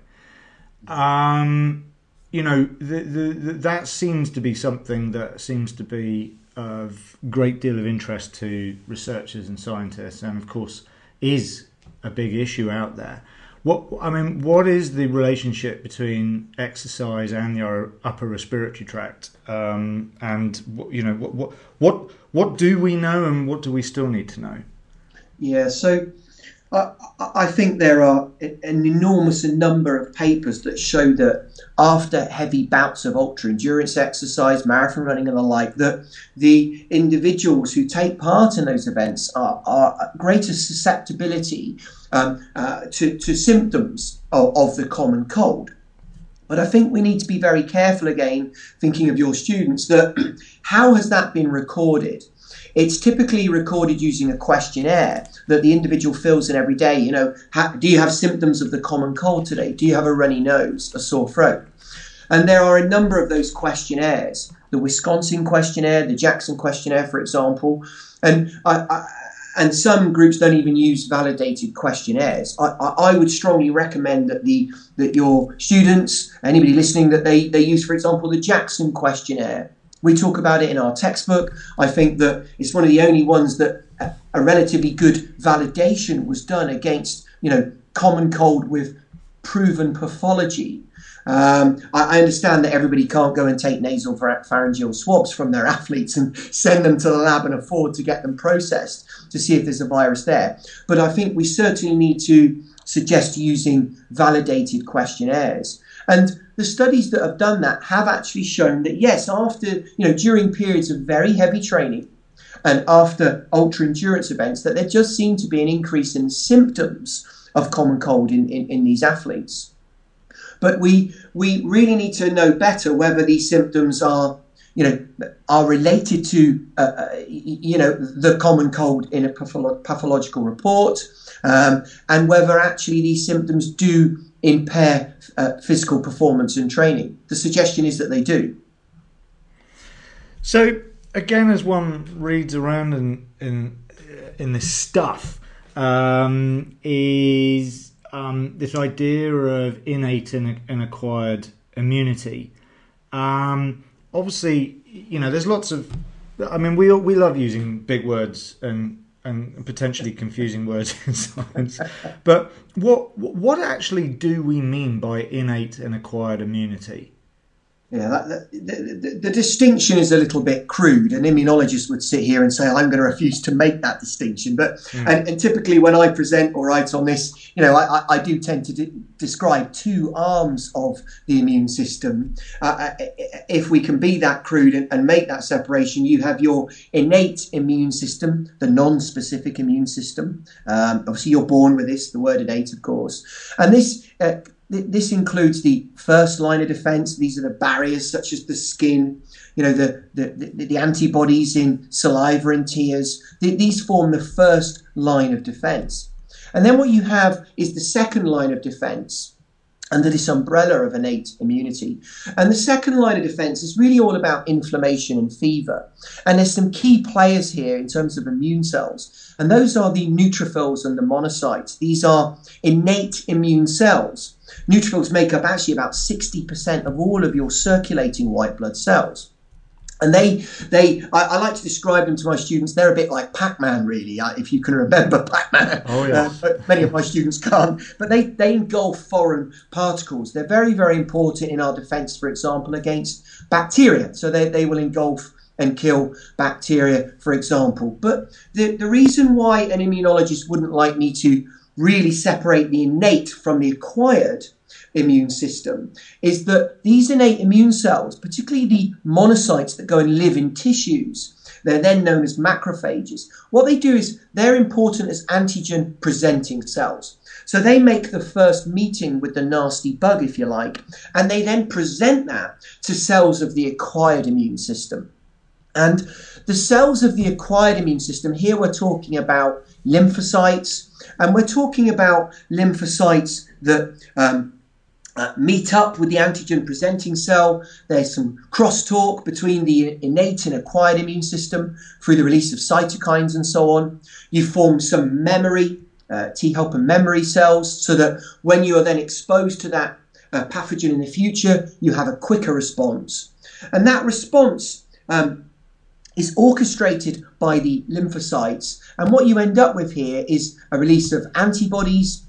Um, you know, the, the, the, that seems to be something that seems to be of great deal of interest to researchers and scientists, and of course is a big issue out there. What I mean, what is the relationship between exercise and your upper respiratory tract? Um, and you know, what, what what do we know, and what do we still need to know? Yeah, so I, I think there are an enormous number of papers that show that after heavy bouts of ultra endurance exercise, marathon running, and the like, that the individuals who take part in those events are, are greater susceptibility um, uh, to, to symptoms of, of the common cold. But I think we need to be very careful again, thinking of your students, that how has that been recorded? It's typically recorded using a questionnaire that the individual fills in every day. You know, do you have symptoms of the common cold today? Do you have a runny nose, a sore throat? And there are a number of those questionnaires the Wisconsin questionnaire, the Jackson questionnaire, for example. And I, I, and some groups don't even use validated questionnaires. I, I, I, would strongly recommend that the that your students, anybody listening, that they, they use, for example, the Jackson questionnaire. We talk about it in our textbook. I think that it's one of the only ones that a, a relatively good validation was done against, you know, common cold with proven pathology. Um, I, I, understand that everybody can't go and take nasal pharyngeal swabs from their athletes and send them to the lab and afford to get them processed to see if there's a virus there. But I think we certainly need to suggest using validated questionnaires. And the studies that have done that have actually shown that yes, after, you know, during periods of very heavy training and after ultra endurance events, that there just seemed to be an increase in symptoms of common cold in, in, in these athletes. But we we really need to know better whether these symptoms are you know are related to uh, uh you know the common cold in a pathological report um, and whether actually these symptoms do impair uh, physical performance and training the suggestion is that they do so again as one reads around in in, in this stuff um, is um, this idea of innate and, and acquired immunity. Um, obviously, you know, there's lots of. I mean, we we love using big words and and potentially confusing words in science. But what what actually do we mean by innate and acquired immunity? Yeah, that, the, the, the, distinction is a little bit crude. An immunologist would sit here and say, "I'm going to refuse to make that distinction." But mm. and, and, typically, when I present or write on this, you know, I, I do tend to de- describe two arms of the immune system. Uh, uh, if we can be that crude and, and, make that separation, you have your innate immune system, the non-specific immune system. Um, obviously, you're born with this. The word innate, of course, and this. Uh, this includes the first line of defense. These are the barriers such as the skin, you know, the, the, the, the antibodies in saliva and tears. These form the first line of defense. And then what you have is the second line of defense under this umbrella of innate immunity. And the second line of defense is really all about inflammation and fever. And there's some key players here in terms of immune cells. And those are the neutrophils and the monocytes. These are innate immune cells. Neutrophils make up actually about 60% of all of your circulating white blood cells. And they, they, I, I, like to describe them to my students. They're a bit like Pac-Man, really, uh, if you can remember Pac-Man. Oh yeah. Uh, many of my students can't. But they, they engulf foreign particles. They're very, very important in our defence, for example, against bacteria. So they, they will engulf and kill bacteria, for example. But the, the reason why an immunologist wouldn't like me to really separate the innate from the acquired immune system is that these innate immune cells, particularly the monocytes that go and live in tissues, they're then known as macrophages. What they do is they're important as antigen presenting cells. So they make the first meeting with the nasty bug, if you like, and they then present that to cells of the acquired immune system. And the cells of the acquired immune system, here we're talking about lymphocytes, and we're talking about lymphocytes that um, uh, meet up with the antigen presenting cell. There's some crosstalk between the innate and acquired immune system through the release of cytokines and so on. You form some memory, uh, T helper memory cells, so that when you are then exposed to that uh, pathogen in the future, you have a quicker response. And that response um, is orchestrated by the lymphocytes. And what you end up with here is a release of antibodies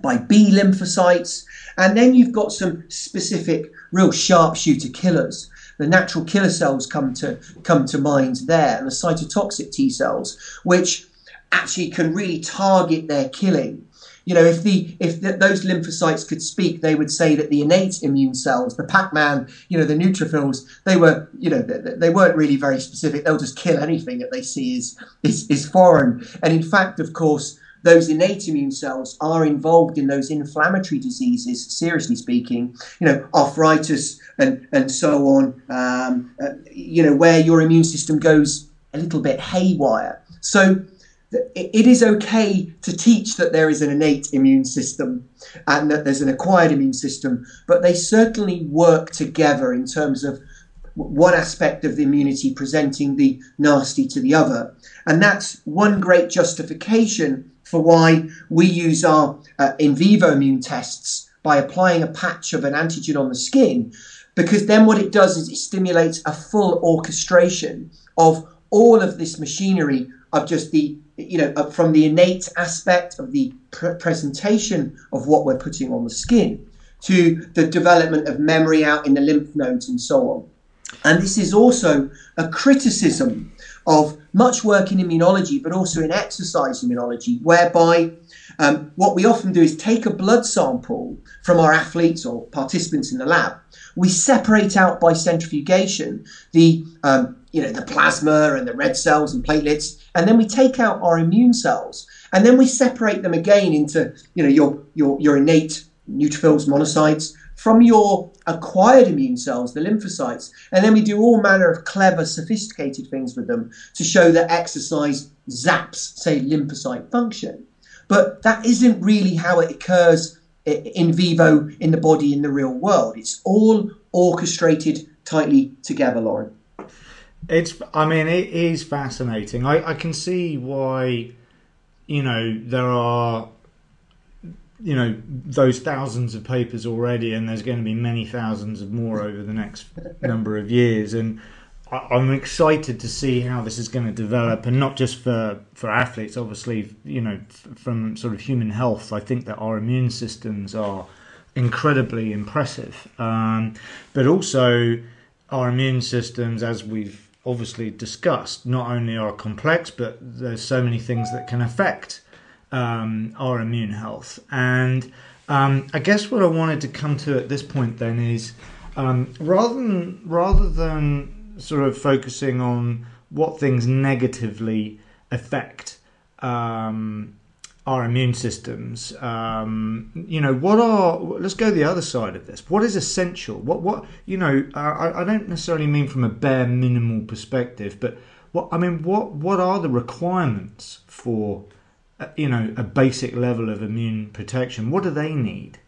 by B lymphocytes. And then you've got some specific real sharpshooter killers. The natural killer cells come to come to mind there, and the cytotoxic T cells, which actually can really target their killing. You know, if the if the, those lymphocytes could speak, they would say that the innate immune cells, the Pac-Man, you know, the neutrophils, they were, you know, they, they weren't really very specific. They'll just kill anything that they see is is, is foreign. And in fact, of course, those innate immune cells are involved in those inflammatory diseases, seriously speaking, you know, arthritis and, and so on, um, uh, you know, where your immune system goes a little bit haywire. So it is okay to teach that there is an innate immune system and that there's an acquired immune system, but they certainly work together in terms of one aspect of the immunity presenting the nasty to the other. And that's one great justification for why we use our uh, in vivo immune tests by applying a patch of an antigen on the skin, because then what it does is it stimulates a full orchestration of all of this machinery of just the you know from the innate aspect of the pr- presentation of what we're putting on the skin to the development of memory out in the lymph nodes and so on. And this is also a criticism of much work in immunology, but also in exercise immunology, whereby um, what we often do is take a blood sample from our athletes or participants in the lab. We separate out by centrifugation the um, you know the plasma and the red cells and platelets, and then we take out our immune cells, and then we separate them again into you know your your your innate neutrophils, monocytes, from your acquired immune cells, the lymphocytes. And then we do all manner of clever, sophisticated things with them to show that exercise zaps, say, lymphocyte function. But that isn't really how it occurs in vivo in the body in the real world. It's all orchestrated tightly together, Lauren. It's, I mean, it is fascinating. I, I can see why, you know, there are you know those thousands of papers already, and there's going to be many thousands of more over the next number of years. And I'm excited to see how this is going to develop, and not just for for athletes. Obviously, you know, from sort of human health, I think that our immune systems are incredibly impressive, um, but also our immune systems, as we've obviously discussed, not only are complex, but there's so many things that can affect um, our immune health. And um, I guess what I wanted to come to at this point then is um, rather than rather than sort of focusing on what things negatively affect um, our immune systems. Um, you know, what are? Let's go the other side of this. What is essential? What what you know? I, I don't necessarily mean from a bare minimal perspective, but what I mean, what what are the requirements for you know, a basic level of immune protection? What do they need?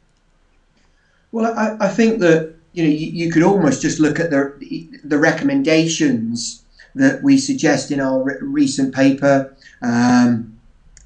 Well, I, I think that you know you, you, could almost just look at the the recommendations that we suggest in our re- recent paper um,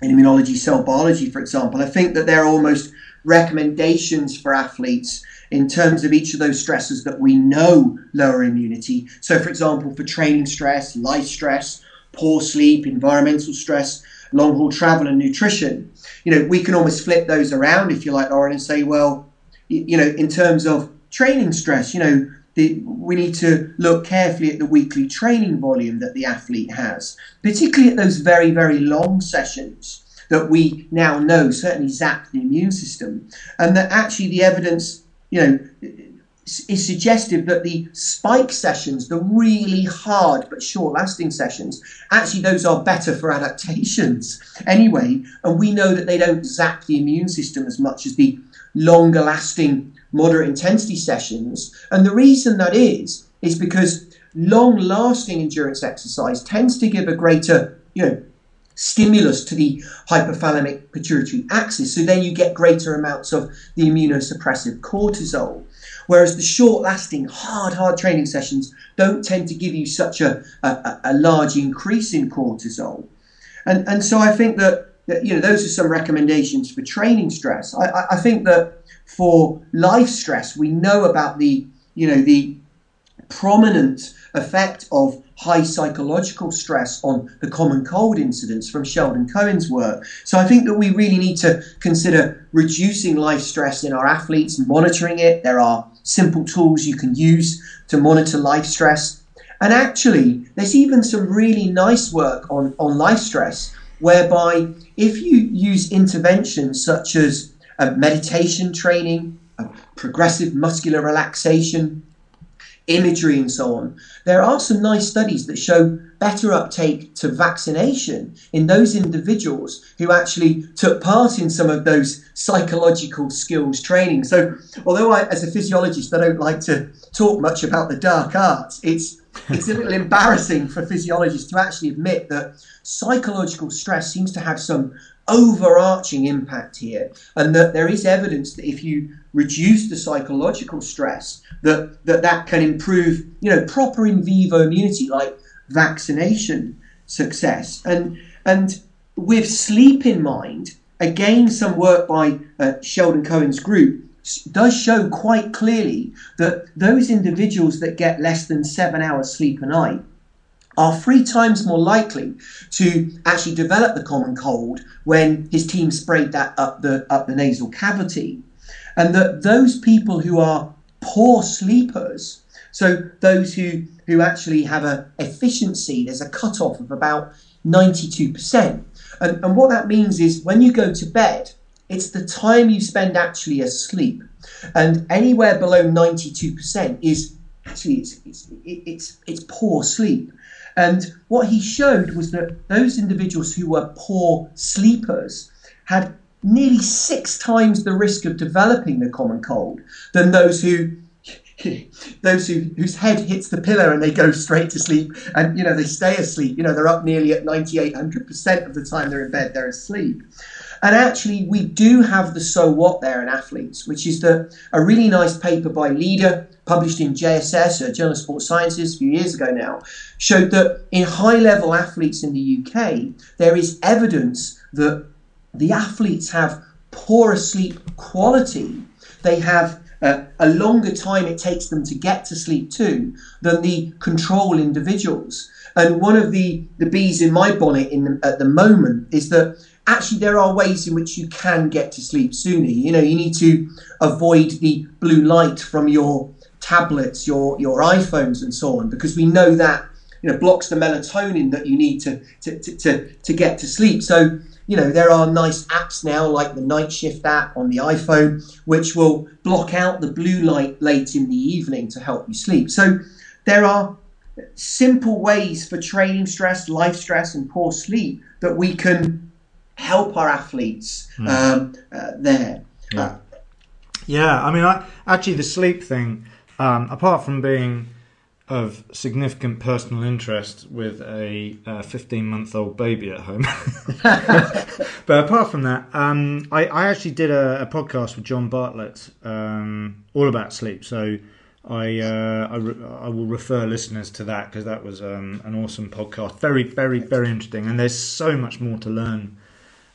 in immunology cell biology, for example. I think that they're almost recommendations for athletes in terms of each of those stresses that we know lower immunity. So, for example, for training stress, life stress, poor sleep, environmental stress, long haul travel and nutrition. You know, we can almost flip those around, if you like, Lauren, and say, well, you, know, in terms of training stress, you know, the, we need to look carefully at the weekly training volume that the athlete has, particularly at those very, very long sessions that we now know certainly zap the immune system, and that actually the evidence, you know, is suggestive that the spike sessions, the really hard but short lasting sessions, actually those are better for adaptations anyway. And we know that they don't zap the immune system as much as the longer lasting moderate intensity sessions. And the reason that is, is because long lasting endurance exercise tends to give a greater, you know, stimulus to the hypothalamic pituitary axis. So then you get greater amounts of the immunosuppressive cortisol. Whereas the short lasting, hard, hard training sessions don't tend to give you such a, a, a large increase in cortisol. And, and so I think that, you know, those are some recommendations for training stress. I, I think that for life stress, we know about the, you know, the prominent effect of high psychological stress on the common cold incidents from Sheldon Cohen's work. So I think that we really need to consider reducing life stress in our athletes, monitoring it. There are simple tools you can use to monitor life stress. And actually, there's even some really nice work on, on life stress whereby if you use interventions such as uh, meditation training, uh, progressive muscular relaxation, imagery and so on, there are some nice studies that show better uptake to vaccination in those individuals who actually took part in some of those psychological skills training. So, although I, as a physiologist, I don't like to talk much about the dark arts, it's it's a little embarrassing for physiologists to actually admit that psychological stress seems to have some overarching impact here, and that there is evidence that if you reduce the psychological stress, that that, that can improve, you know, proper in vivo immunity like vaccination success. And and with sleep in mind, again, some work by uh, Sheldon Cohen's group does show quite clearly that those individuals that get less than seven hours sleep a night are three times more likely to actually develop the common cold when his team sprayed that up the up the nasal cavity and that those people who are poor sleepers so those who who actually have a efficiency there's a cutoff of about 92% and, and what that means is when you go to bed it's the time you spend actually asleep. And anywhere below 92% is actually it's, it's, it's, it's poor sleep. And what he showed was that those individuals who were poor sleepers had nearly six times the risk of developing the common cold than those who those who, whose head hits the pillow and they go straight to sleep and you know they stay asleep. You know they're up nearly at 9800% of the time they're in bed they're asleep. And actually, we do have the so what there in athletes, which is the, a really nice paper by Leeder, published in JSS, a Journal of Sports Sciences, a few years ago now, showed that in high level athletes in the UK, there is evidence that the athletes have poorer sleep quality. They have uh, a longer time it takes them to get to sleep too than the control individuals. And one of the, the bees in my bonnet in the, at the moment is that actually there are ways in which you can get to sleep sooner. You know, you need to avoid the blue light from your tablets, your your iPhones, and so on, because we know that you know blocks the melatonin that you need to to, to, to, to get to sleep. So you know there are nice apps now like the night shift app on the iphone which will block out the blue light late in the evening to help you sleep so there are simple ways for training stress life stress and poor sleep that we can help our athletes mm. um, uh, there. Yeah. Uh, yeah, I mean, I, actually, the sleep thing, um, apart from being of significant personal interest with a 15 month old baby at home. but apart from that, um, I, I, actually did a, a, podcast with John Bartlett um, all about sleep. So I, uh, I, re- I, will refer listeners to that because that was um, an awesome podcast. Very, very, very interesting. And there's so much more to learn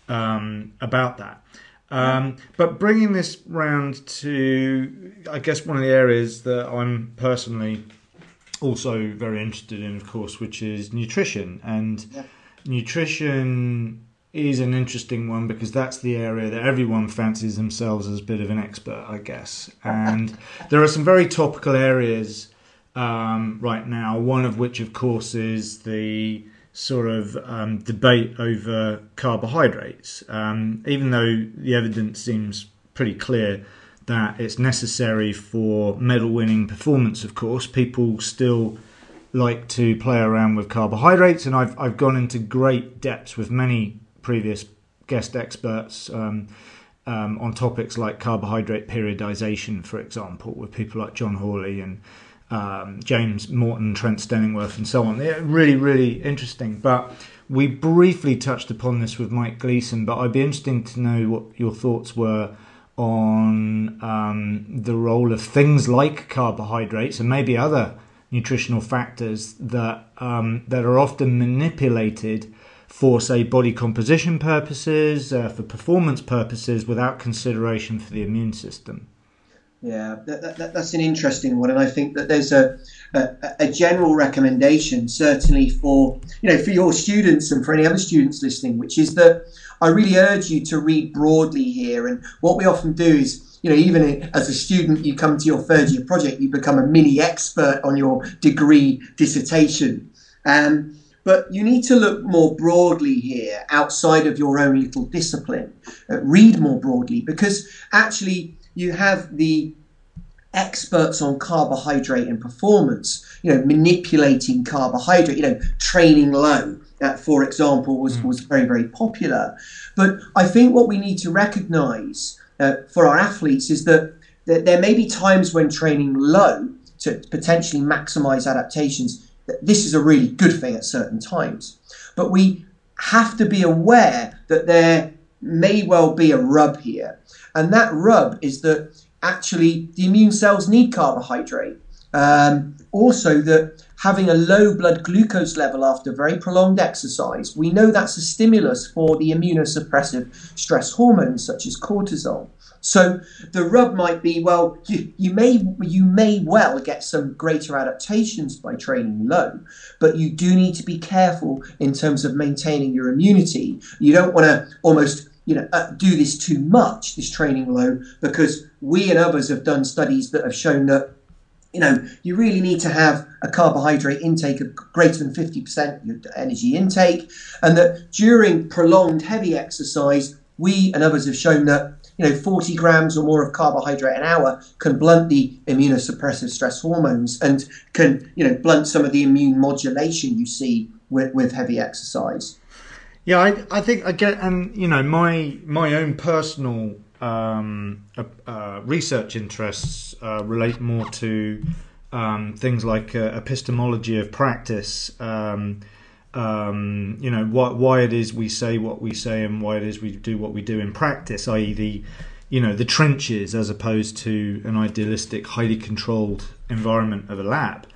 um, about that. Um, but bringing this round to, I guess, one of the areas that I'm personally also very interested in, of course, which is nutrition. And yeah. nutrition is an interesting one because that's the area that everyone fancies themselves as a bit of an expert, I guess. And there are some very topical areas um, right now, one of which, of course, is the sort of um, debate over carbohydrates, um, even though the evidence seems pretty clear that it's necessary for medal winning performance, of course, people still like to play around with carbohydrates, and I've, I've gone into great depths with many previous guest experts. Um, um on topics like carbohydrate periodization, for example, with people like John Hawley and um, James Morton, Trent Stellingwerff, and so on. They're really, really interesting. But we briefly touched upon this with Mike Gleeson, but I'd be interested to know what your thoughts were on um, the role of things like carbohydrates and maybe other nutritional factors that um, that are often manipulated for, say, body composition purposes, uh, for performance purposes, without consideration for the immune system. Yeah, that, that, that's an interesting one, and I think that there's a, a, a general recommendation, certainly for you know for your students and for any other students listening, which is that I really urge you to read broadly here. And what we often do is, you know, even as a student, you come to your third year project, you become a mini expert on your degree dissertation. Um, but you need to look more broadly here, outside of your own little discipline. Uh, read more broadly, because actually you have the experts on carbohydrate and performance, you know, manipulating carbohydrate, you know, training low, uh, for example, was, mm. was very, very popular. But I think what we need to recognize uh, for our athletes is that, that there may be times when training low to potentially maximize adaptations that this is a really good thing at certain times. But we have to be aware that there may well be a rub here. And that rub is that actually the immune cells need carbohydrate. Um, also, that having a low blood glucose level after very prolonged exercise, we know that's a stimulus for the immunosuppressive stress hormones such as cortisol. So the rub might be, well, you, you may you may well get some greater adaptations by training low, but you do need to be careful in terms of maintaining your immunity. You don't want to almost you know uh, do this too much, this training low, because we and others have done studies that have shown that you know, you really need to have a carbohydrate intake of greater than 50% your energy intake, and that during prolonged heavy exercise, we and others have shown that you know 40 grams or more of carbohydrate an hour can blunt the immunosuppressive stress hormones and can you know blunt some of the immune modulation you see with, with heavy exercise. Yeah, I, I think I get, and you know, my my own personal um, uh, uh, research interests uh, relate more to um, things like uh, epistemology of practice. Um, um, you know why, why it is we say what we say and why it is we do what we do in practice, i.e., the you know the trenches as opposed to an idealistic, highly controlled environment of a lab.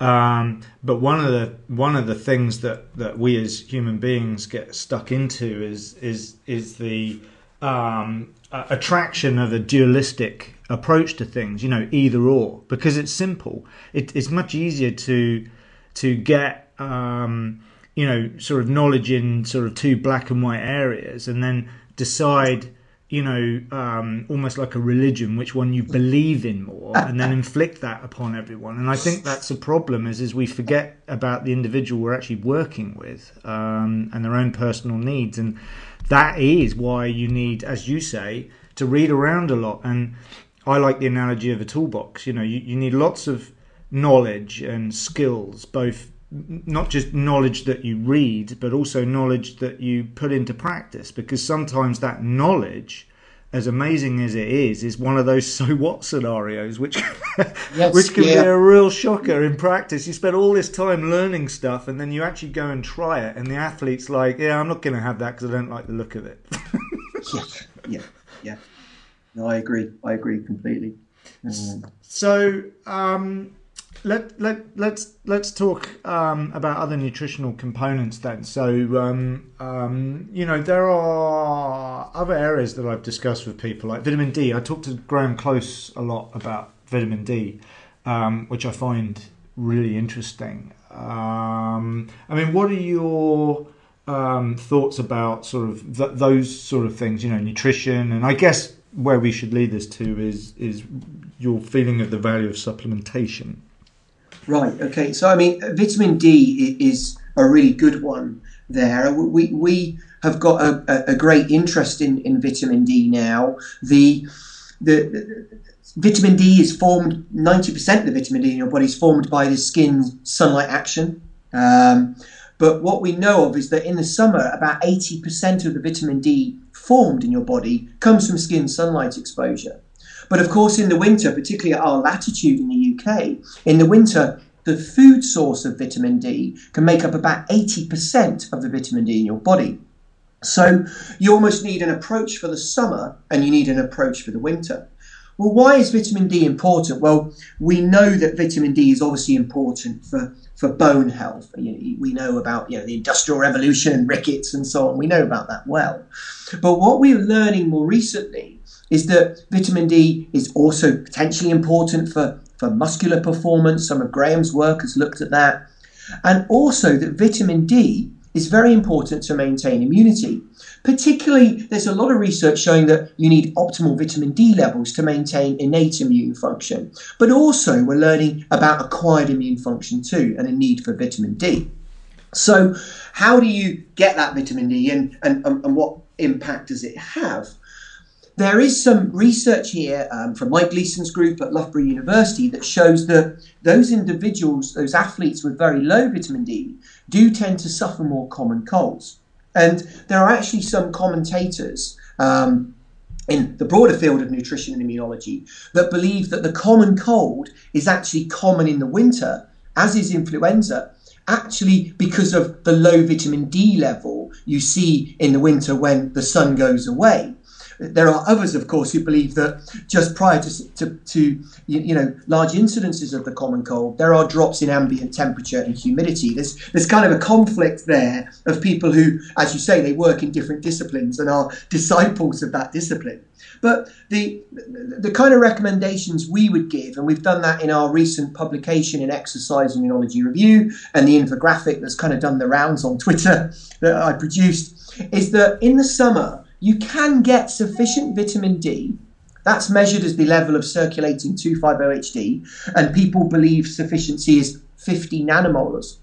Um, but one of the one of the things that, that we as human beings get stuck into is is is the um, attraction of a dualistic approach to things. You know, either or, because it's simple. It, it's much easier to to get um, you know, sort of knowledge in sort of two black and white areas, and then decide, you know, um, almost like a religion, which one you believe in more, and then inflict that upon everyone. And I think that's a problem, is is we forget about the individual we're actually working with um, and their own personal needs, and that is why you need, as you say, to read around a lot. And I like the analogy of a toolbox. You know, you, you need lots of knowledge and skills, both not just knowledge that you read, but also knowledge that you put into practice. Because sometimes that knowledge, as amazing as it is, is one of those so what scenarios, which yes, which can yeah. be a real shocker in practice. You spend all this time learning stuff, and then you actually go and try it, and the athlete's like, "Yeah, I'm not going to have that because I don't like the look of it." yeah, yeah, yeah. No, I agree. I agree completely. Um, so. Um, let let let's let's talk um, about other nutritional components then. So um, um, you know there are other areas that I've discussed with people like vitamin D. I talked to Graham Close a lot about vitamin D, um, which I find really interesting. Um, I mean, what are your um, thoughts about sort of th- those sort of things? You know, nutrition, and I guess where we should lead this to is is your feeling of the value of supplementation. Right. Okay. So I mean, vitamin D is a really good one. There, we we have got a, a great interest in, in vitamin D now. The, the, vitamin D is formed. Ninety percent of the vitamin D in your body is formed by the skin sunlight action. Um, but what we know of is that in the summer, about 80% of the vitamin D formed in your body comes from skin sunlight exposure. But of course, in the winter, particularly at our latitude in the UK, in the winter, the food source of vitamin D can make up about 80% of the vitamin D in your body. So you almost need an approach for the summer and you need an approach for the winter. Well, why is vitamin D important? Well, we know that vitamin D is obviously important for, for bone health. We know about you know, the Industrial Revolution, and rickets, and so on. We know about that well. But what we're learning more recently is that vitamin D is also potentially important for, for muscular performance. Some of Graham's work has looked at that. And also that vitamin D is very important to maintain immunity. Particularly, there's a lot of research showing that you need optimal vitamin D levels to maintain innate immune function. But also, we're learning about acquired immune function too and a need for vitamin D. So, how do you get that vitamin D and, and, and what impact does it have? There is some research here um, from Mike Gleeson's group at Loughborough University that shows that those individuals, those athletes with very low vitamin D, do tend to suffer more common colds. And there are actually some commentators um, in the broader field of nutrition and immunology that believe that the common cold is actually common in the winter as is influenza, actually because of the low vitamin D level you see in the winter when the sun goes away. There are others, of course, who believe that just prior to, to, to you, know large incidences of the common cold, there are drops in ambient temperature and humidity. There's there's kind of a conflict there of people who, as you say, they work in different disciplines and are disciples of that discipline. But the the kind of recommendations we would give, and we've done that in our recent publication in Exercise Immunology Review, and the infographic that's kind of done the rounds on Twitter that I produced, is that in the summer you can get sufficient vitamin D. That's measured as the level of circulating 2,5-HD, and people believe sufficiency is 50 nanomolars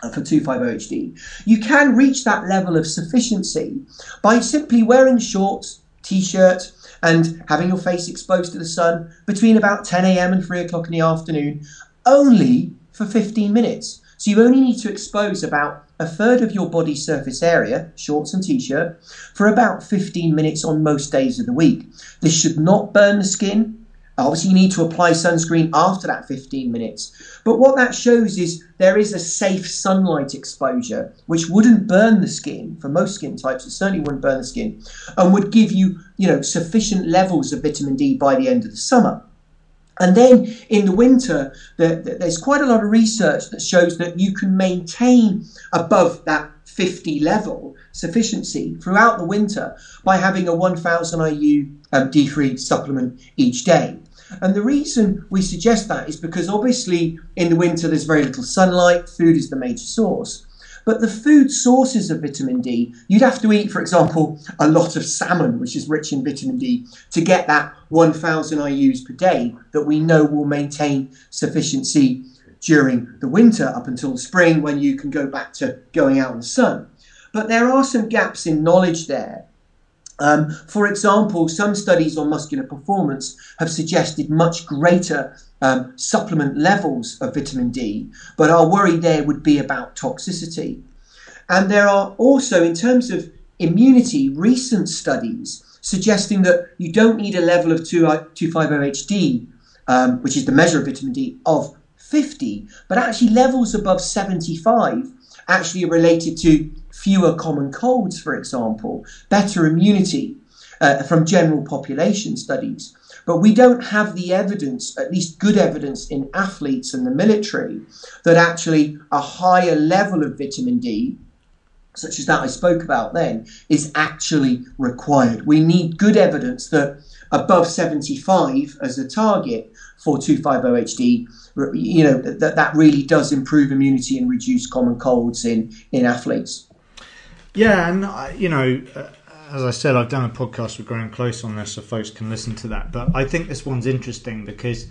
for 2,5-HD. You can reach that level of sufficiency by simply wearing shorts, t-shirt, and having your face exposed to the sun between about 10 a.m. and 3 o'clock in the afternoon, only for 15 minutes. So you only need to expose about a third of your body surface area, shorts and t-shirt, for about 15 minutes on most days of the week. This should not burn the skin. Obviously, you need to apply sunscreen after that 15 minutes. But what that shows is there is a safe sunlight exposure, which wouldn't burn the skin for most skin types. It certainly wouldn't burn the skin, and would give you, you know, sufficient levels of vitamin D by the end of the summer. And then in the winter, the, the, there's quite a lot of research that shows that you can maintain above that 50 level sufficiency throughout the winter by having a 1000 IU um, D3 supplement each day. And the reason we suggest that is because obviously in the winter there's very little sunlight, food is the major source. But the food sources of vitamin D, you'd have to eat, for example, a lot of salmon, which is rich in vitamin D, to get that 1,000 IUs per day that we know will maintain sufficiency during the winter up until spring when you can go back to going out in the sun. But there are some gaps in knowledge there. Um, for example, some studies on muscular performance have suggested much greater um, supplement levels of vitamin D, but our worry there would be about toxicity. And there are also, in terms of immunity, recent studies suggesting that you don't need a level of 25OHD, um, which is the measure of vitamin D, of 50, but actually levels above 75 actually are related to fewer common colds, for example, better immunity uh, from general population studies. But we don't have the evidence, at least good evidence in athletes and the military, that actually a higher level of vitamin D, such as that I spoke about then, is actually required. We need good evidence that above 75 as a target for 25OHD, you know, that, that really does improve immunity and reduce common colds in, in athletes. Yeah, and, uh, you know, uh, as I said, I've done a podcast with Graham Close on this, so folks can listen to that. But I think this one's interesting because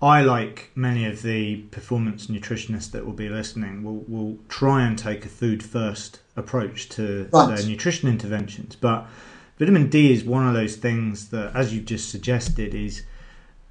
I, like many of the performance nutritionists that will be listening, will will try and take a food first approach to right. their nutrition interventions. But vitamin D is one of those things that, as you've just suggested, is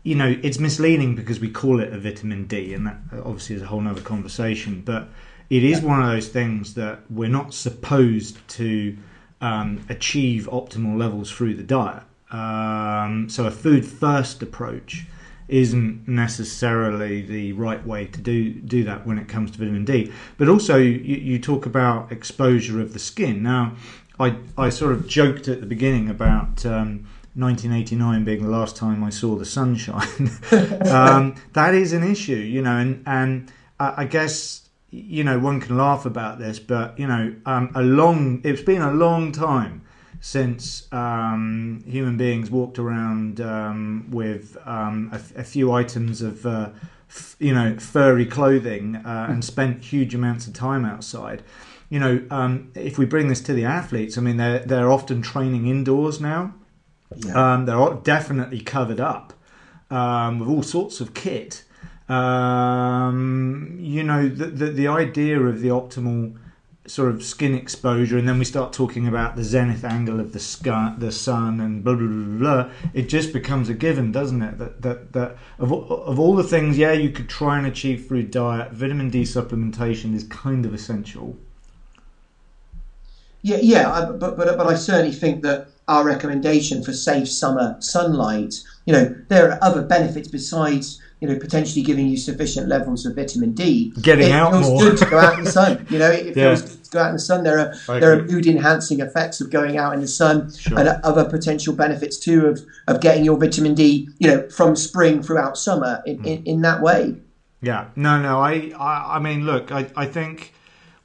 you know it's misleading because we call it a vitamin D, and that obviously is a whole other conversation. But it is one of those things that we're not supposed to um, achieve optimal levels through the diet. Um, so a food first approach isn't necessarily the right way to do do that when it comes to vitamin D. But also, you, you talk about exposure of the skin. Now, I I sort of joked at the beginning about. Um, 1989 being the last time I saw the sunshine. um, that is an issue, you know, and and I guess you know, one can laugh about this, but you know, um, a long it's been a long time since um, human beings walked around um, with um, a, a, few items of uh, f- you know furry clothing uh, and spent huge amounts of time outside. You know, um, if we bring this to the athletes, I mean, they're they're often training indoors now. Yeah. Um, they're definitely covered up with all sorts of kit. Um, you know, the, the, the idea of the optimal sort of skin exposure, and then we start talking about the zenith angle of the sky, the sun, and blah blah blah blah. It just becomes a given, doesn't it? That that that of of all the things, yeah, you could try and achieve through diet, vitamin D supplementation is kind of essential. Yeah, yeah, but but but I certainly think that our recommendation for safe summer sunlight you know, there are other benefits besides you know, potentially giving you sufficient levels of vitamin D. Getting it out feels more. good to go out in the sun. You know, it Yeah. feels good to go out in the sun. There are I there are mood enhancing effects of going out in the sun, Sure. and other potential benefits too of of getting your vitamin D, you know, from spring throughout summer in, Hmm. in, in that way. Yeah, no, no. I, I, I mean, look, I, I think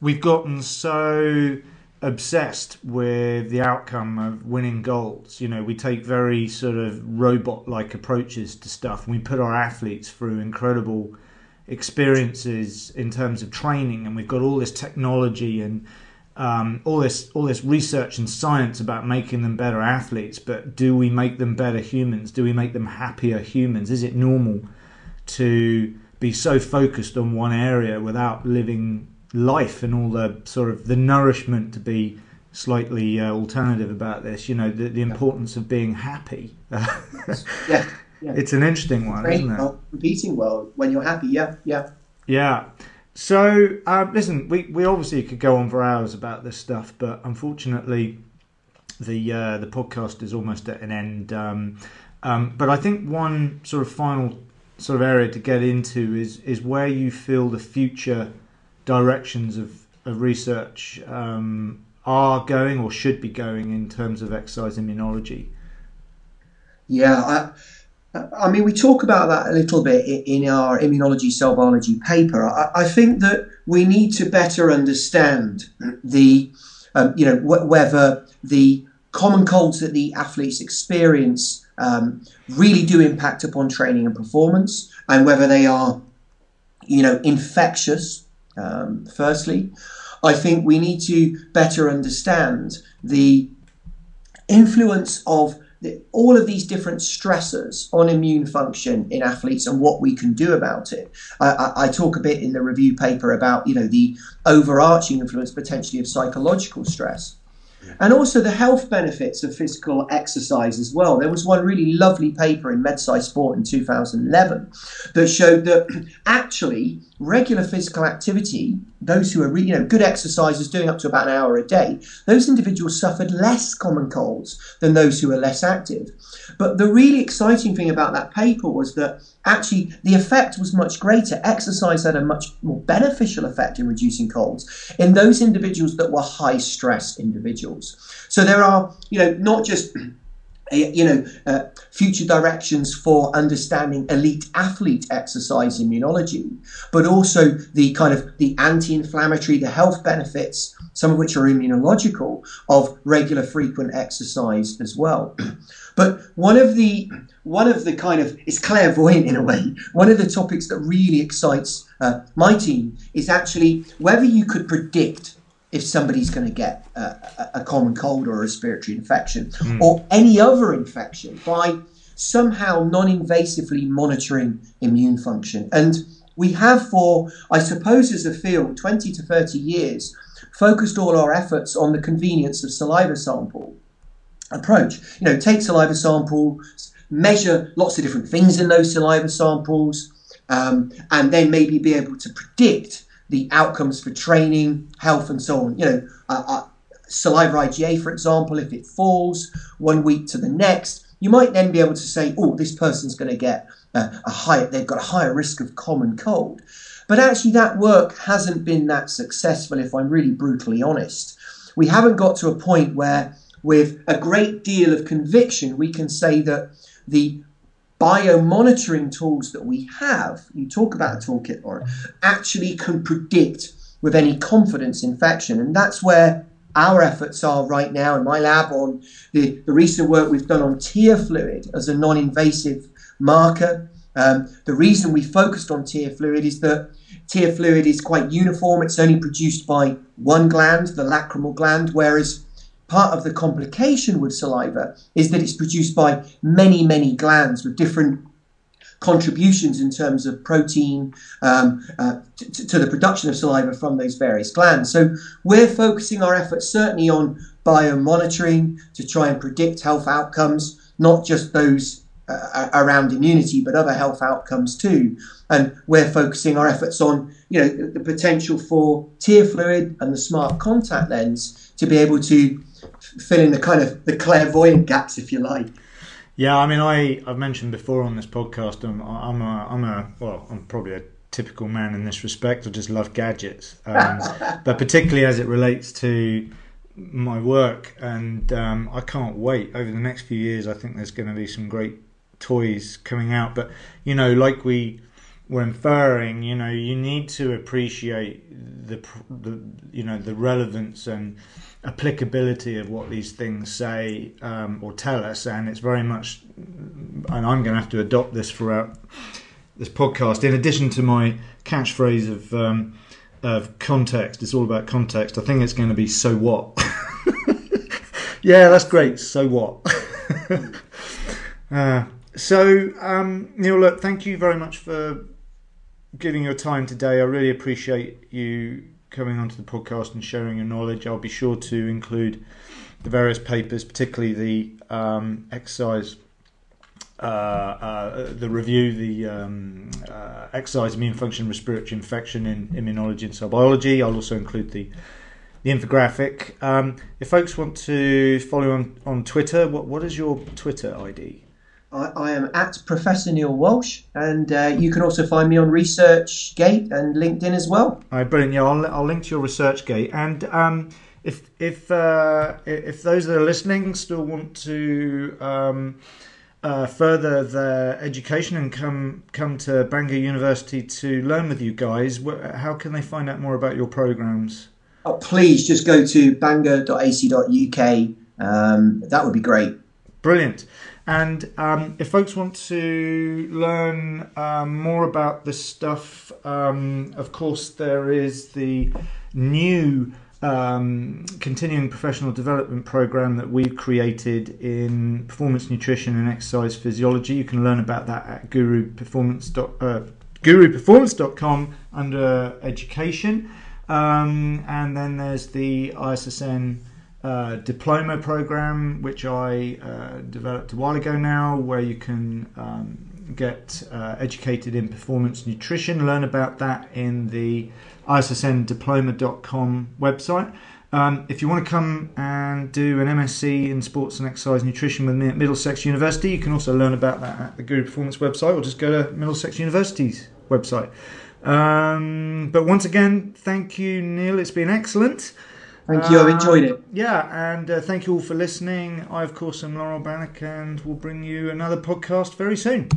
we've gotten so obsessed with the outcome of winning goals. You know, we take very sort of robot-like approaches to stuff. We put our athletes through incredible experiences in terms of training, and we've got all this technology and um, all this all this research and science about making them better athletes. But do we make them better humans? Do we make them happier humans? Is it normal to be so focused on one area without living life and all the sort of the nourishment to be slightly uh, alternative about this? You know, the, the importance of being happy. Yeah, yeah. It's an interesting one, isn't it? competing well when you're happy. Yeah, yeah. Yeah. So, um, listen, we, we obviously could go on for hours about this stuff, but unfortunately, the uh, the podcast is almost at an end. Um, um, but I think one sort of final sort of area to get into is is where you feel the future directions of, of research um, are going or should be going in terms of exercise immunology. Yeah, I, I mean, we talk about that a little bit in our immunology cell biology paper. I, I think that we need to better understand the, um, you know, wh- whether the common colds that the athletes experience um, really do impact upon training and performance, and whether they are, you know, infectious. Um, firstly, I think we need to better understand the influence of the, all of these different stressors on immune function in athletes and what we can do about it. I, I, I talk a bit in the review paper about you know the overarching influence potentially of psychological stress. And also the health benefits of physical exercise as well. There was one really lovely paper in MedSci Sport in 2011 that showed that actually regular physical activity, those who are you know, good exercisers doing up to about an hour a day, those individuals suffered less common colds than those who are less active. But the really exciting thing about that paper was that actually the effect was much greater. Exercise had a much more beneficial effect in reducing colds in those individuals that were high stress individuals. So there are, you know, not just uh, you know, uh, future directions for understanding elite athlete exercise immunology, but also the kind of the anti-inflammatory, the health benefits, some of which are immunological, of regular frequent exercise as well. But one of the one of the kind of it's clairvoyant in a way. One of the topics that really excites uh, my team is actually whether you could predict if somebody's going to get a, a common cold or a respiratory infection or any other infection by somehow non-invasively monitoring immune function. And we have for, I suppose, as a field, 20 to 30 years, focused all our efforts on the convenience of saliva sample approach. You know, take saliva samples, measure lots of different things in those saliva samples, um, and then maybe be able to predict the outcomes for training, health, and so on. You know, uh, uh, saliva IgA, for example, if it falls one week to the next, you might then be able to say, oh, this person's going to get uh, a higher, they've got a higher risk of common cold. But actually, that work hasn't been that successful, if I'm really brutally honest. We haven't got to a point where, with a great deal of conviction, we can say that the biomonitoring tools that we have, you talk about a toolkit, or actually can predict with any confidence infection. And that's where our efforts are right now in my lab on the, the recent work we've done on tear fluid as a non invasive marker. Um, the reason we focused on tear fluid is that tear fluid is quite uniform, it's only produced by one gland, the lacrimal gland, whereas part of the complication with saliva is that it's produced by many, many glands with different contributions in terms of protein um, uh, t- to the production of saliva from those various glands. So we're focusing our efforts certainly on biomonitoring to try and predict health outcomes, not just those uh, around immunity, but other health outcomes too. And we're focusing our efforts on, you know, the potential for tear fluid and the smart contact lens to be able to f- fill in the kind of the clairvoyant gaps, if you like. Yeah, I mean, I I've mentioned before on this podcast, I'm I'm a I'm a well, I'm probably a typical man in this respect. I just love gadgets, um, but particularly as it relates to my work, and um, I can't wait over the next few years. I think there's going to be some great toys coming out, but you know, like we were inferring, you know, you need to appreciate the, the you know the relevance and applicability of what these things say um, or tell us, and it's very much, and I'm going to have to adopt this throughout this podcast. In addition to my catchphrase of um, of context, it's all about context. I think it's going to be so what. yeah, that's great. So what? uh, so um, Neil, look, thank you very much for giving your time today. I really appreciate you coming onto the podcast and sharing your knowledge. I'll be sure to include the various papers, particularly the um, exercise, uh, uh, the review, the um, uh, exercise immune function, respiratory infection in immunology and cell biology. I'll also include the the infographic. Um, if folks want to follow on on Twitter, what what is your Twitter ID? I, I am at Professor Neil Walsh, and uh, you can also find me on ResearchGate and LinkedIn as well. All right, brilliant. Yeah, I'll, I'll link to your ResearchGate. And um, if if uh, if those that are listening still want to um, uh, further their education and come come to Bangor University to learn with you guys, how can they find out more about your programs? Oh, please just go to bangor.ac.uk. Um, that would be great. Brilliant. And um, if folks want to learn um, more about this stuff, um, of course, there is the new um, continuing professional development program that we've created in performance nutrition and exercise physiology. You can learn about that at guruperformance. Uh, guruperformance.com under education. Um, and then there's the ISSN diploma program, which I uh, developed a while ago now, where you can um, get uh, educated in performance nutrition. Learn about that in the issndiploma.com website. Um, if you want to come and do an MSc in sports and exercise nutrition with me at Middlesex University, you can also learn about that at the Guru Performance website or just go to Middlesex University's website. Um, but once again, thank you, Neil. It's been excellent. Thank you. I've enjoyed it. Yeah, and uh, thank you all for listening. I, of course, am Laurent Bannock, and we'll bring you another podcast very soon.